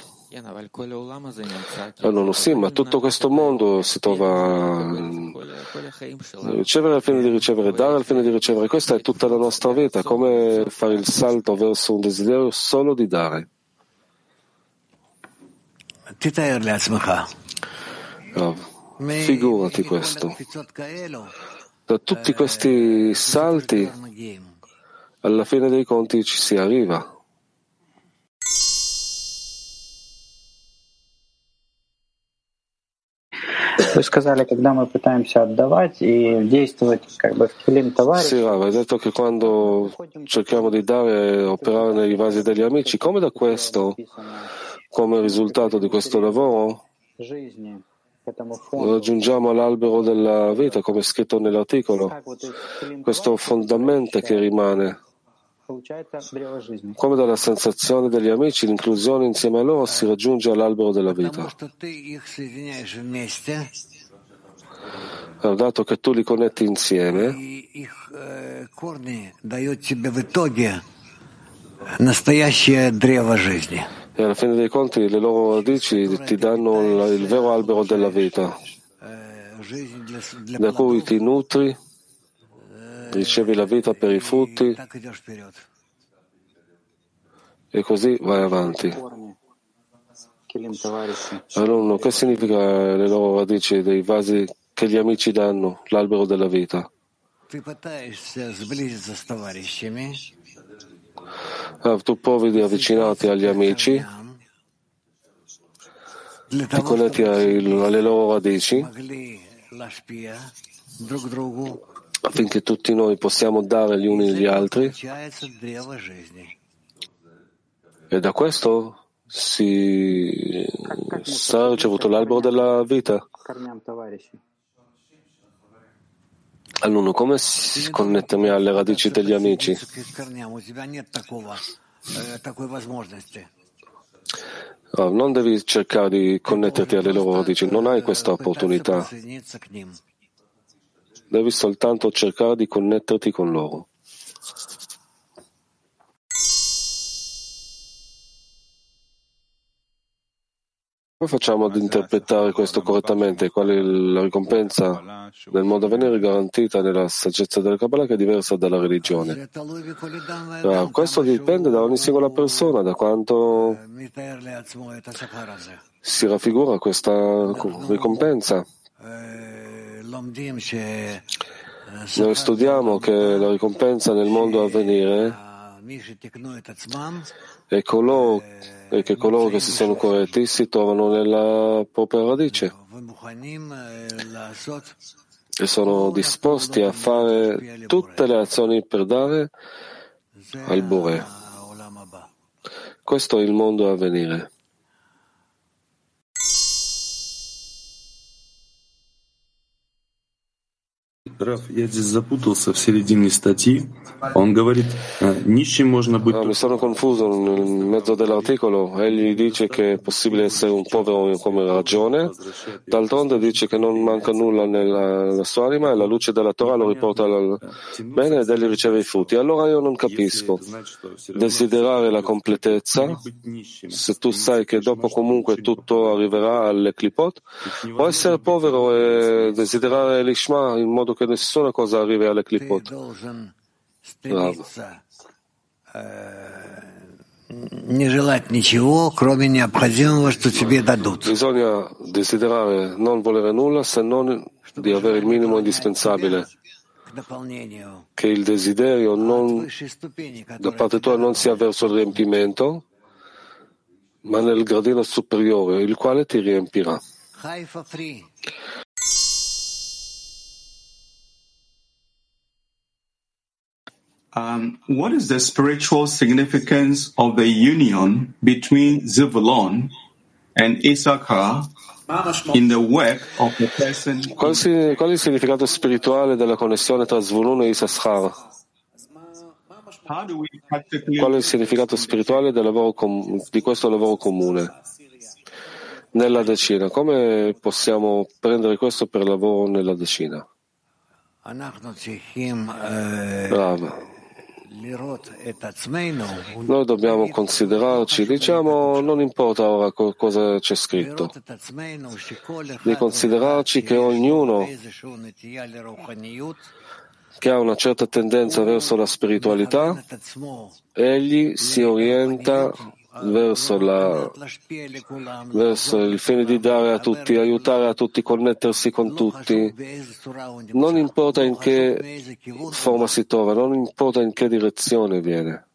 Allora, sì, ma tutto questo mondo si trova ricevere al fine di ricevere, dare al fine di ricevere. Questa è tutta la nostra vita, come fare il salto verso un desiderio solo di dare. Figurati questo. Da tutti questi salti, alla fine dei conti ci si arriva. Вы сказали, когда мы пытаемся отдавать и действовать как бы в килим товарищ. Sì, Rav, hai detto che quando cerchiamo di dare e operare nei vasi degli amici, come da questo, come risultato di questo lavoro, raggiungiamo l'albero della vita, come è scritto nell'articolo, questo fondamento che rimane. Come dalla sensazione degli amici, l'inclusione insieme a loro si raggiunge all'albero della vita. Dato che tu li connetti insieme, e alla fine dei conti le loro radici ti danno il vero albero della vita, da cui ti nutri ricevi la vita per i frutti e così vai avanti. Allora, che significa le loro radici dei vasi che gli amici danno, l'albero della vita? Allora, tu provi di avvicinarti agli amici, ti connetti alle loro radici affinché tutti noi possiamo dare gli uni agli altri. E da questo si sarà ricevuto l'albero della vita. Allora, come si connettermi alle radici degli amici? Oh, non devi cercare di connetterti alle loro radici, non hai questa opportunità. Devi soltanto cercare di connetterti con loro. Come facciamo ad interpretare questo correttamente? Qual è la ricompensa nel modo a venire garantita nella saggezza della Kabbalah che è diversa dalla religione? Ah, questo dipende da ogni singola persona, da quanto si raffigura questa ricompensa. Noi studiamo che la ricompensa nel mondo a venire è coloro e che coloro che si sono corretti si trovano nella propria radice. E sono disposti a fare tutte le azioni per dare al Bore. Questo è il mondo a venire. Раф, я здесь запутался в середине статьи. Он говорит, нищим можно быть... No, mi sono confuso nel mezzo dell'articolo. Egli dice che è possibile essere un povero come ragione. D'altronde dice che non manca nulla nella, nella sua anima e la luce della Torah lo riporta al bene ed egli riceve i frutti. Allora io non capisco. Desiderare la completezza, se tu sai che dopo comunque tutto arriverà all'eclipot, o essere povero e desiderare l'ishma in modo che nessuna cosa arrivi alle clipot. Bravo. Bisogna desiderare non volere nulla se non di avere il minimo indispensabile. Che il desiderio non, da parte tua non sia verso il riempimento, ma nel gradino superiore, il quale ti riempirà. Um, what is the spiritual significance of the union between Zevulon and Issachar in the work of the person? Qual, si, qual è il significato spirituale della connessione tra Zvulun e Issachar? Qual è il significato spirituale com- di questo lavoro comune? Nella decina, come possiamo prendere questo per lavoro nella decina? Brava. Noi dobbiamo considerarci, diciamo, non importa ora cosa c'è scritto, di considerarci che ognuno che ha una certa tendenza verso la spiritualità, egli si orienta verso, la, verso, il fine di dare a tutti, aiutare a tutti, connettersi con tutti. Non importa in che forma si trova, non importa in che direzione viene.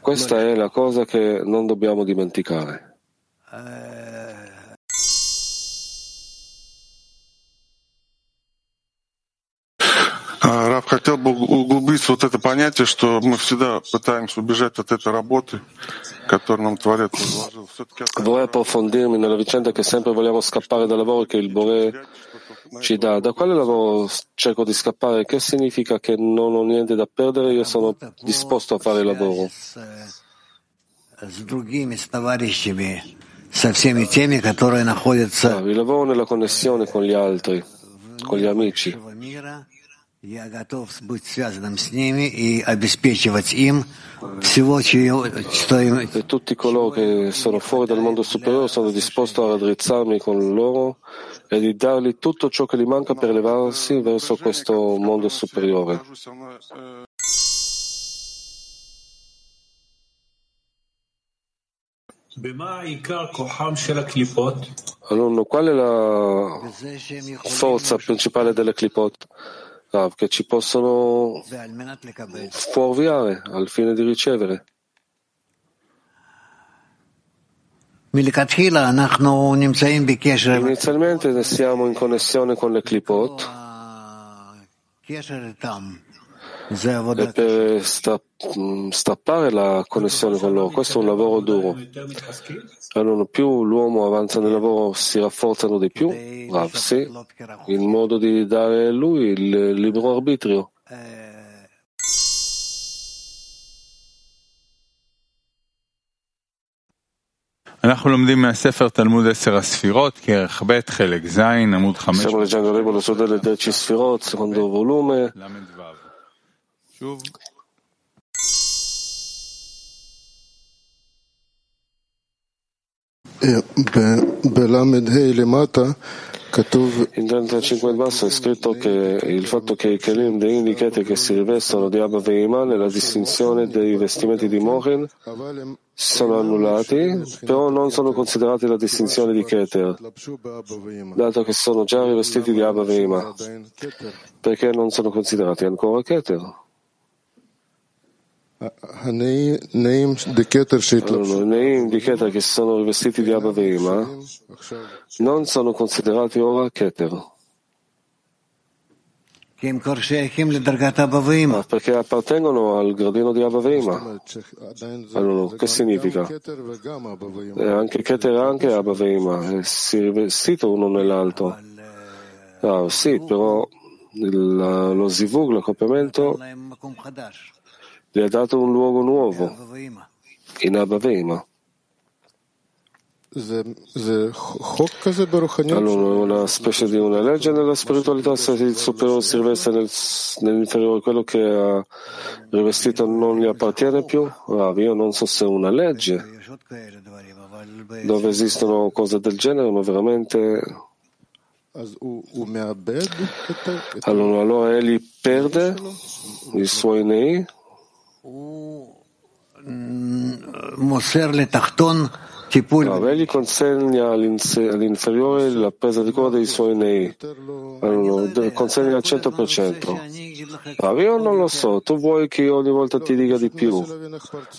Questa è la cosa che non dobbiamo dimenticare. Хотел бы углубиться вот это понятие, что мы всегда пытаемся убежать от этой работы, которую нам Творец возложил. Vorrei approfondirmi nella vicenda che sempre vogliamo scappare dal lavoro che il Bore ci dà. Da quale lavoro cerco di scappare? Che significa che non ho niente da perdere? Io sono disposto a fare il lavoro. Il lavoro nella connessione con gli altri, con gli amici e tutti coloro che sono fuori dal mondo superiore sono disposto a raddrizzarmi con loro e di dargli tutto ciò che gli manca per elevarsi verso questo mondo superiore. Allora, qual è la forza principale delle clipot? Rav, che ci possono fuorviare al fine di ricevere. Inizialmente siamo in connessione con le clipot per strappare la connessione con loro. Questo è un lavoro duro. Allora, più l'uomo avanza nel lavoro si rafforzano di più, Rav, sì, il modo di dare a lui il libero arbitrio. Stiamo leggendo il libro delle 10 Sfirot, secondo volume. In 35 in basso è scritto che il fatto che i Kelim dei indicati che si rivestono di Abba Veima nella distinzione dei vestimenti di Mohen sono annullati, però non sono considerati la distinzione di Keter, dato che sono già rivestiti di Abba Veima. Perché non sono considerati ancora Keter? I Neim di Keter che sono rivestiti di Abba Veima non sono considerati ora Keter. Perché appartengono al gradino di Abba Veima. Allora, che significa? E anche Keter anche Abba Veima si rivestito uno nell'altro. Ah, sì, però il, lo zivug, l'accoppiamento, gli ha dato un luogo nuovo in Abba Veima. Allora, una specie di una legge nella spiritualità, se il superiore si riveste nel, nell'inferiore, quello che ha rivestito non gli appartiene più? Ah, io non so se è una legge dove esistono cose del genere, ma veramente. Allora, allora egli perde i suoi nei No, egli consegna all'inferiore la presa di cura dei suoi nei, consegna al 100%. Ah, io non lo so, tu vuoi che ogni volta ti dica di più.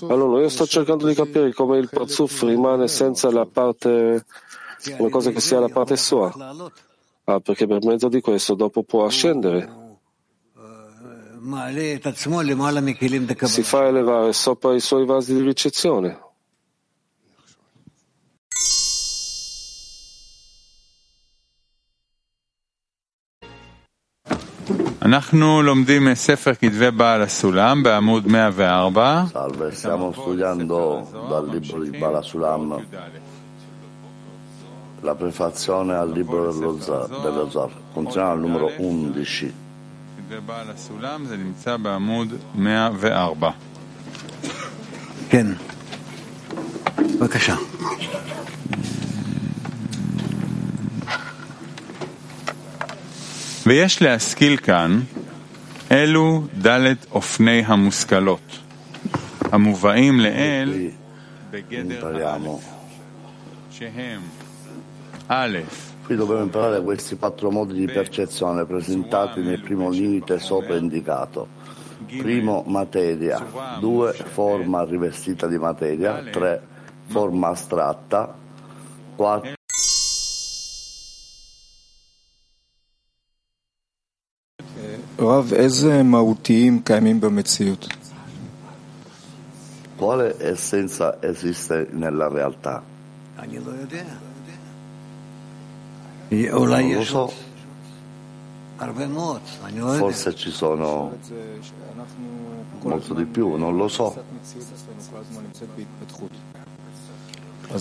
Allora, io sto cercando di capire come il Parzuf rimane senza la parte, una cosa che sia la parte sua. Ah, perché per mezzo di questo dopo può ascendere si fa elevare sopra i suoi vasi di ricezione. Salve, stiamo studiando dal libro di Bala Sulam la prefazione al libro dello Zar, dello Zar. Continuiamo al numero 11. ובעל הסולם זה נמצא בעמוד 104. כן, בבקשה. ויש להשכיל כאן אלו ד' אופני המושכלות, המובאים לאל בגדר א', שהם א', Qui dobbiamo imparare questi quattro modi di percezione presentati nel primo limite sopra indicato. Primo, materia. Due, forma rivestita di materia. Tre, forma astratta. Quattro, רב, איזה מהותיים קיימים במציאות? Quale essenza esiste nella realtà? Non lo so. Forse ci sono molto di più, non lo so.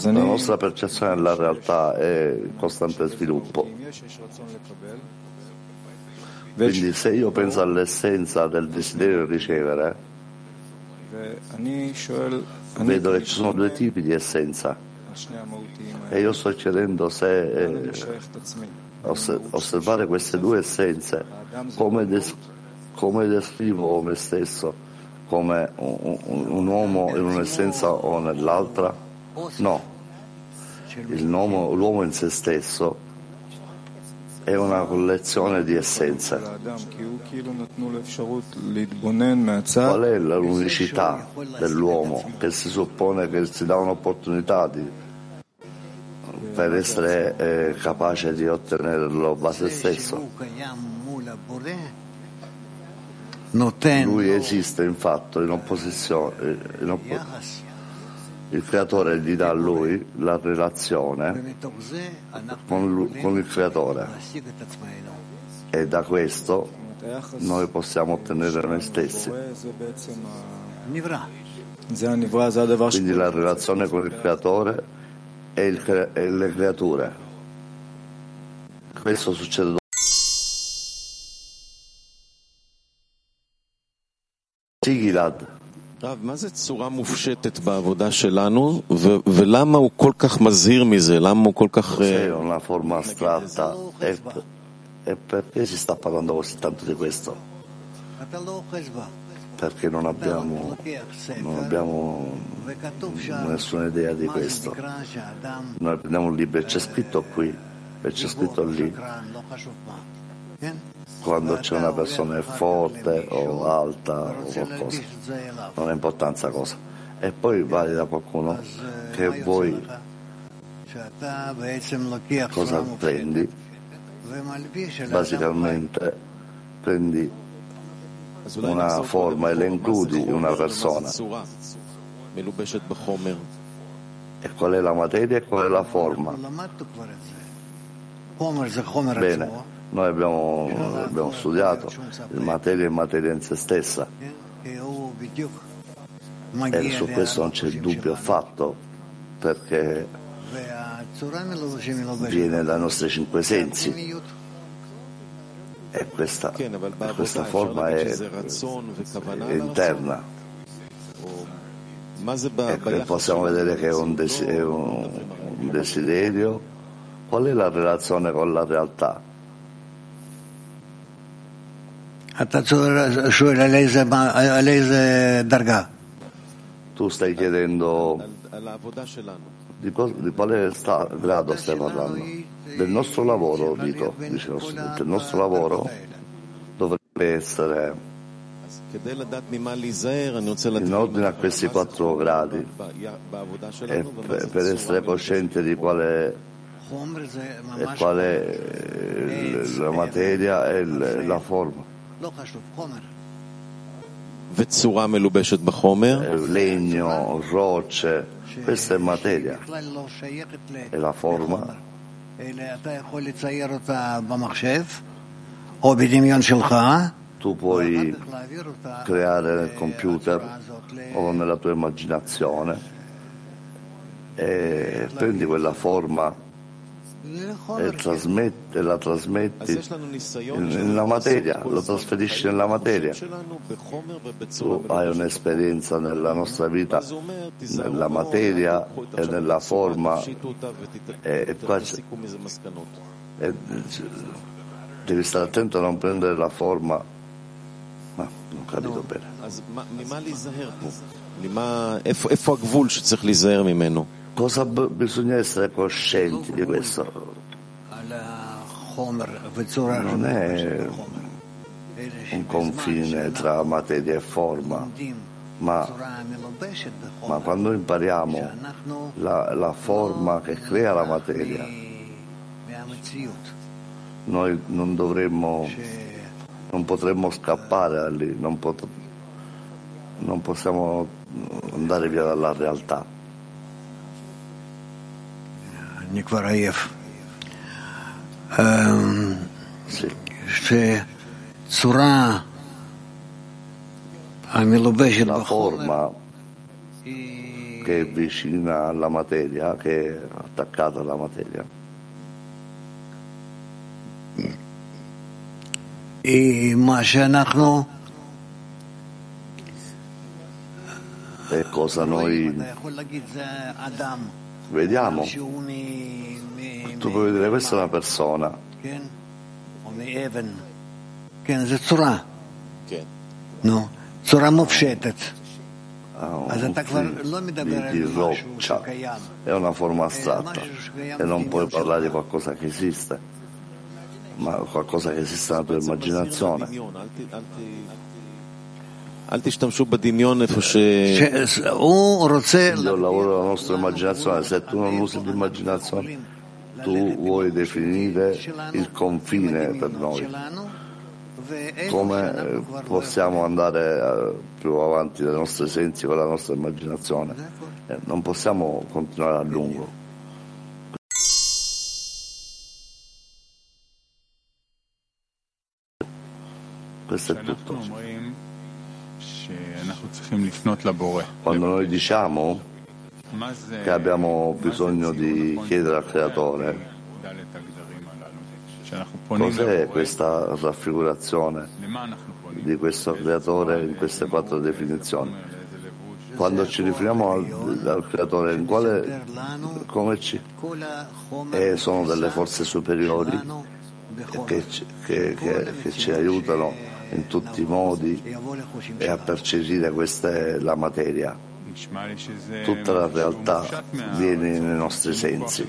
La nostra percezione della realtà è in costante sviluppo. Quindi se io penso all'essenza del desiderio di ricevere, vedo che ci sono due tipi di essenza e io sto chiedendo se eh, osservare queste due essenze, come, des- come descrivo me stesso, come un, un, uomo in un'essenza o nell'altra? No. Uomo, l'uomo in se stesso è una collezione di essenze. Qual è l'unicità dell'uomo che si suppone che si dà un'opportunità di per essere eh, capace di ottenerlo da se stesso. Lui esiste in fatto in opposizione, in oppo- il creatore gli dà a lui la relazione con, lui, con il creatore e da questo noi possiamo ottenere noi stessi. Quindi la relazione con il creatore e, il, e le creature. Questo succede גלעד. רב, מה זה צורה מופשטת בעבודה שלנו, ו- ולמה הוא כל כך מזהיר מזה? למה הוא כל כך... Cos'è una forma astratta e, e perché si sta parlando così tanto di questo? Perché non abbiamo, non abbiamo nessuna idea di questo. Noi prendiamo un libro e c'è scritto qui e c'è scritto lì quando c'è una persona forte o alta o qualcosa, non ha importanza cosa. E poi vai da qualcuno che vuoi cosa prendi? Basicamente prendi una forma e la includi in una persona. E qual è la materia e qual è la forma? Bene, noi abbiamo, abbiamo studiato, il materia è materia in se stessa e su questo non c'è dubbio affatto perché viene dai nostri cinque sensi e questa, questa forma è interna. E eh, eh, possiamo vedere che è un, desiderio. Qual è la relazione con la realtà? Tu stai chiedendo di, di quale sta, grado stai parlando? Del nostro lavoro, dico, dice, del nostro lavoro dovrebbe essere in ordine a questi quattro gradi e per, essere coscienti di quale, e quale è la materia e la forma. Legno, rocce, questa è materia. E la forma? Tu puoi creare nel computer o nella tua immaginazione e prendi quella forma trasmette, la trasmetti nella materia, lo trasferisci nella materia. Tu hai un'esperienza nella nostra vita, nella materia e nella forma e, qua e, devi stare attento a non prendere la forma. Ma non ho capito bene cosa bisogna essere coscienti di questo? Non è un confine tra materia e forma, ma, ma quando impariamo la, la, forma che crea la materia, noi non dovremmo, non potremmo scappare da lì, non, pot- non possiamo andare via dalla realtà. Nikvarayev, una forma che è vicina alla materia, che è attaccata alla materia. E ma e cosa noi vediamo. Tu puoi vedere, questa è una persona. No, Zora Mopshetet. Ah, di roccia è una forma astratta e non puoi parlare di qualcosa che esiste, ma qualcosa che esiste nella tua immaginazione. הוא רוצה... Io lavoro la nostra immaginazione, se tu non usi l'immaginazione, tu vuoi definire il confine per noi come possiamo andare più avanti dai nostri sensi con la nostra immaginazione? Eh, non possiamo continuare a lungo. Questo è tutto. Quando noi diciamo che abbiamo bisogno di chiedere al Creatore, cos'è questa raffigurazione di questo Creatore in queste quattro definizioni? Quando ci riferiamo al, al Creatore, in quale, come ci, e sono delle forze superiori che, che, che, che ci aiutano in tutti i modi e a percepire questa è la materia. Tutta la realtà viene nei nostri sensi.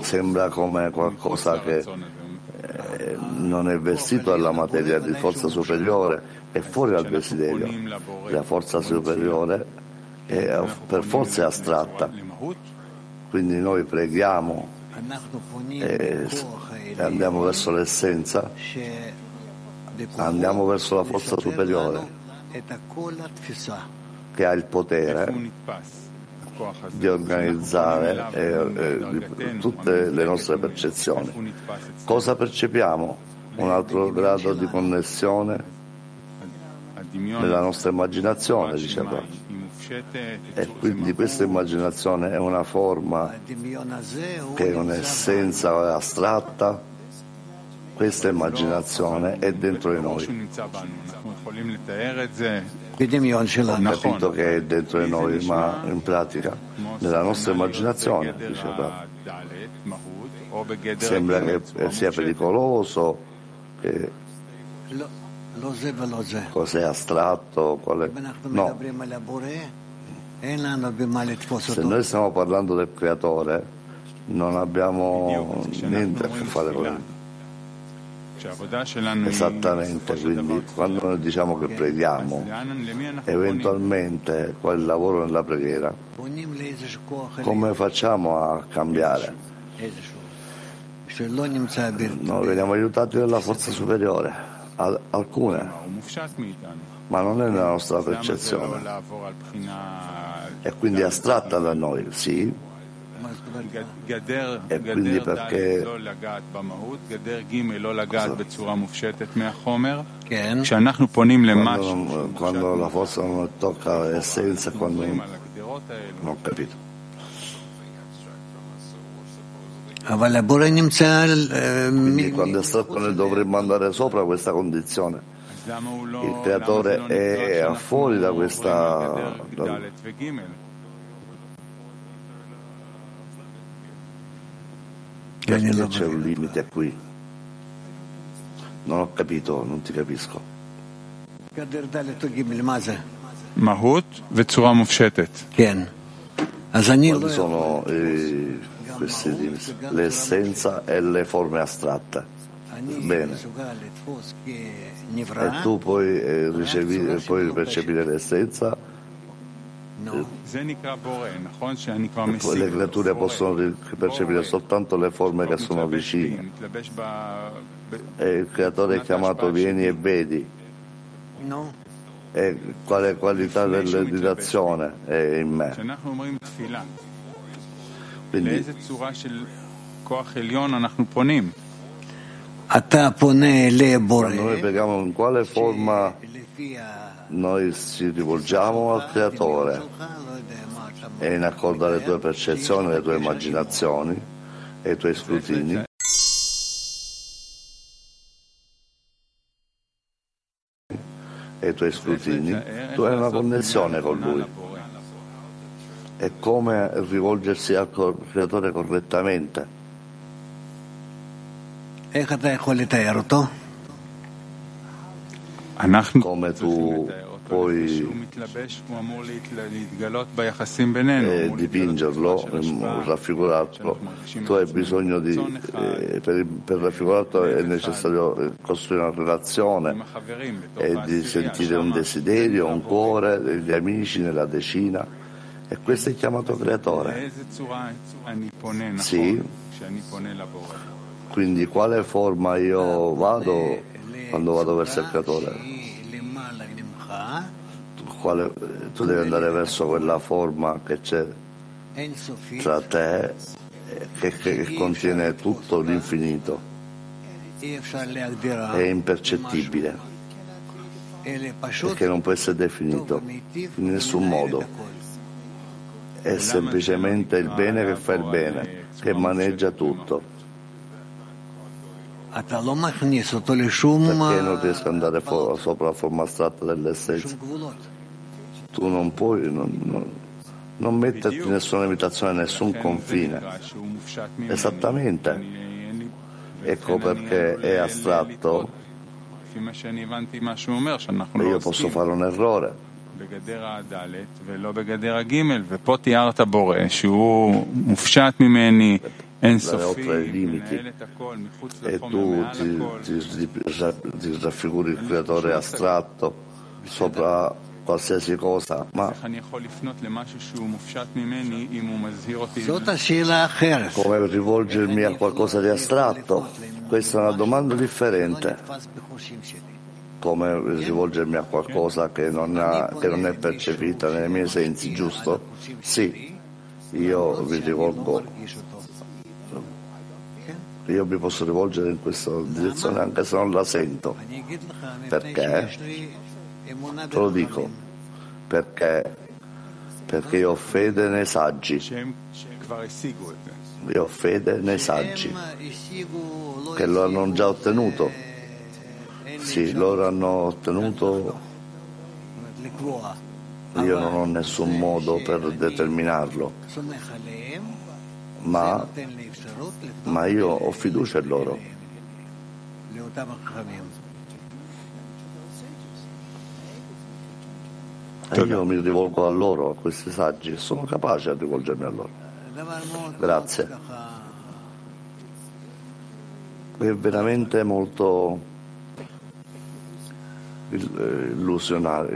Sembra come qualcosa che eh, non è vestito dalla materia di forza superiore, è fuori dal desiderio. La forza superiore è, per forza astratta. Quindi noi preghiamo e andiamo verso l'essenza andiamo verso la forza superiore che ha il potere di organizzare eh, eh, tutte le nostre percezioni. Cosa percepiamo? Un altro grado di connessione nella nostra immaginazione, diceva. E quindi questa immaginazione è una forma che è un'essenza astratta questa immaginazione è dentro di noi. Ho capito che è dentro di noi, ma in pratica, nella nostra immaginazione, diceva, sembra che sia pericoloso, che cos'è astratto, quale... no. Se noi stiamo parlando del creatore, non abbiamo niente a che fare con lui. Esattamente, quindi quando noi diciamo che preghiamo, eventualmente quel lavoro nella preghiera, come facciamo a cambiare? Noi veniamo aiutati dalla forza superiore, alcune, ma non è nella nostra percezione. E quindi astratta da noi, sì, e quindi perché quando, quando la forza non tocca l'essenza, quando non ho capito. Quindi quando è noi dovremmo andare sopra questa condizione. Il creatore è fuori da questa da, Perché c'è un limite qui? Non ho capito, non ti capisco. Mahut Vetsura Mufshetet. Quali sono eh, l'essenza e le forme astratte? Bene. E tu puoi, eh, ricevere, puoi percepire l'essenza le creature possono percepire soltanto le forme che sono vicine. E il creatore è chiamato vieni e vedi. E quale qualità dell'azione è in me. Quindi, quando noi preghiamo in quale forma noi ci rivolgiamo al Creatore e in accordo alle tue percezioni, alle tue immaginazioni e ai tuoi scrutini. E i tuoi scrutini, tu hai una connessione con Lui. È come rivolgersi al Creatore correttamente. come tu puoi eh, dipingerlo, raffigurarlo. Tu hai bisogno di, eh, per, per raffigurarlo è necessario eh, costruire una relazione e di sentire un desiderio, un cuore degli amici nella decina. E questo è chiamato creatore. Sì. Quindi quale forma io vado quando vado verso il creatore, quale, tu devi andare verso quella forma che c'è tra te che, che contiene tutto l'infinito. È impercettibile perché non può essere definito in nessun modo. È semplicemente il bene che fa il bene, che maneggia tutto Perché non riesco ad andare fuori, sopra la forma astratta dell'essenza? Tu non puoi, non, non, non metterti nessuna limitazione, nessun confine. Esattamente. Ecco perché è astratto io posso fare un errore. בגדר הדלת ולא בגדר הגימל, ופה תיארת בורא שהוא מופשט ממני, oltre ai limiti e tu ti, ti raffiguri il creatore astratto sopra qualsiasi cosa, ma come rivolgermi a qualcosa di astratto? Questa è una domanda differente. Come rivolgermi a qualcosa che non, ha, che non è percepita nei miei sensi, giusto? Sì, io vi rivolgo io mi posso rivolgere in questa direzione anche se non la sento. Perché? Te lo dico, perché, perché io ho fede nei saggi. Io ho fede nei saggi che lo hanno già ottenuto. Sì, loro hanno ottenuto. Io non ho nessun modo per determinarlo, ma, ma io ho fiducia in loro. E io mi rivolgo a loro, a questi saggi, sono capace a rivolgermi a loro. Grazie. È veramente molto illusionario.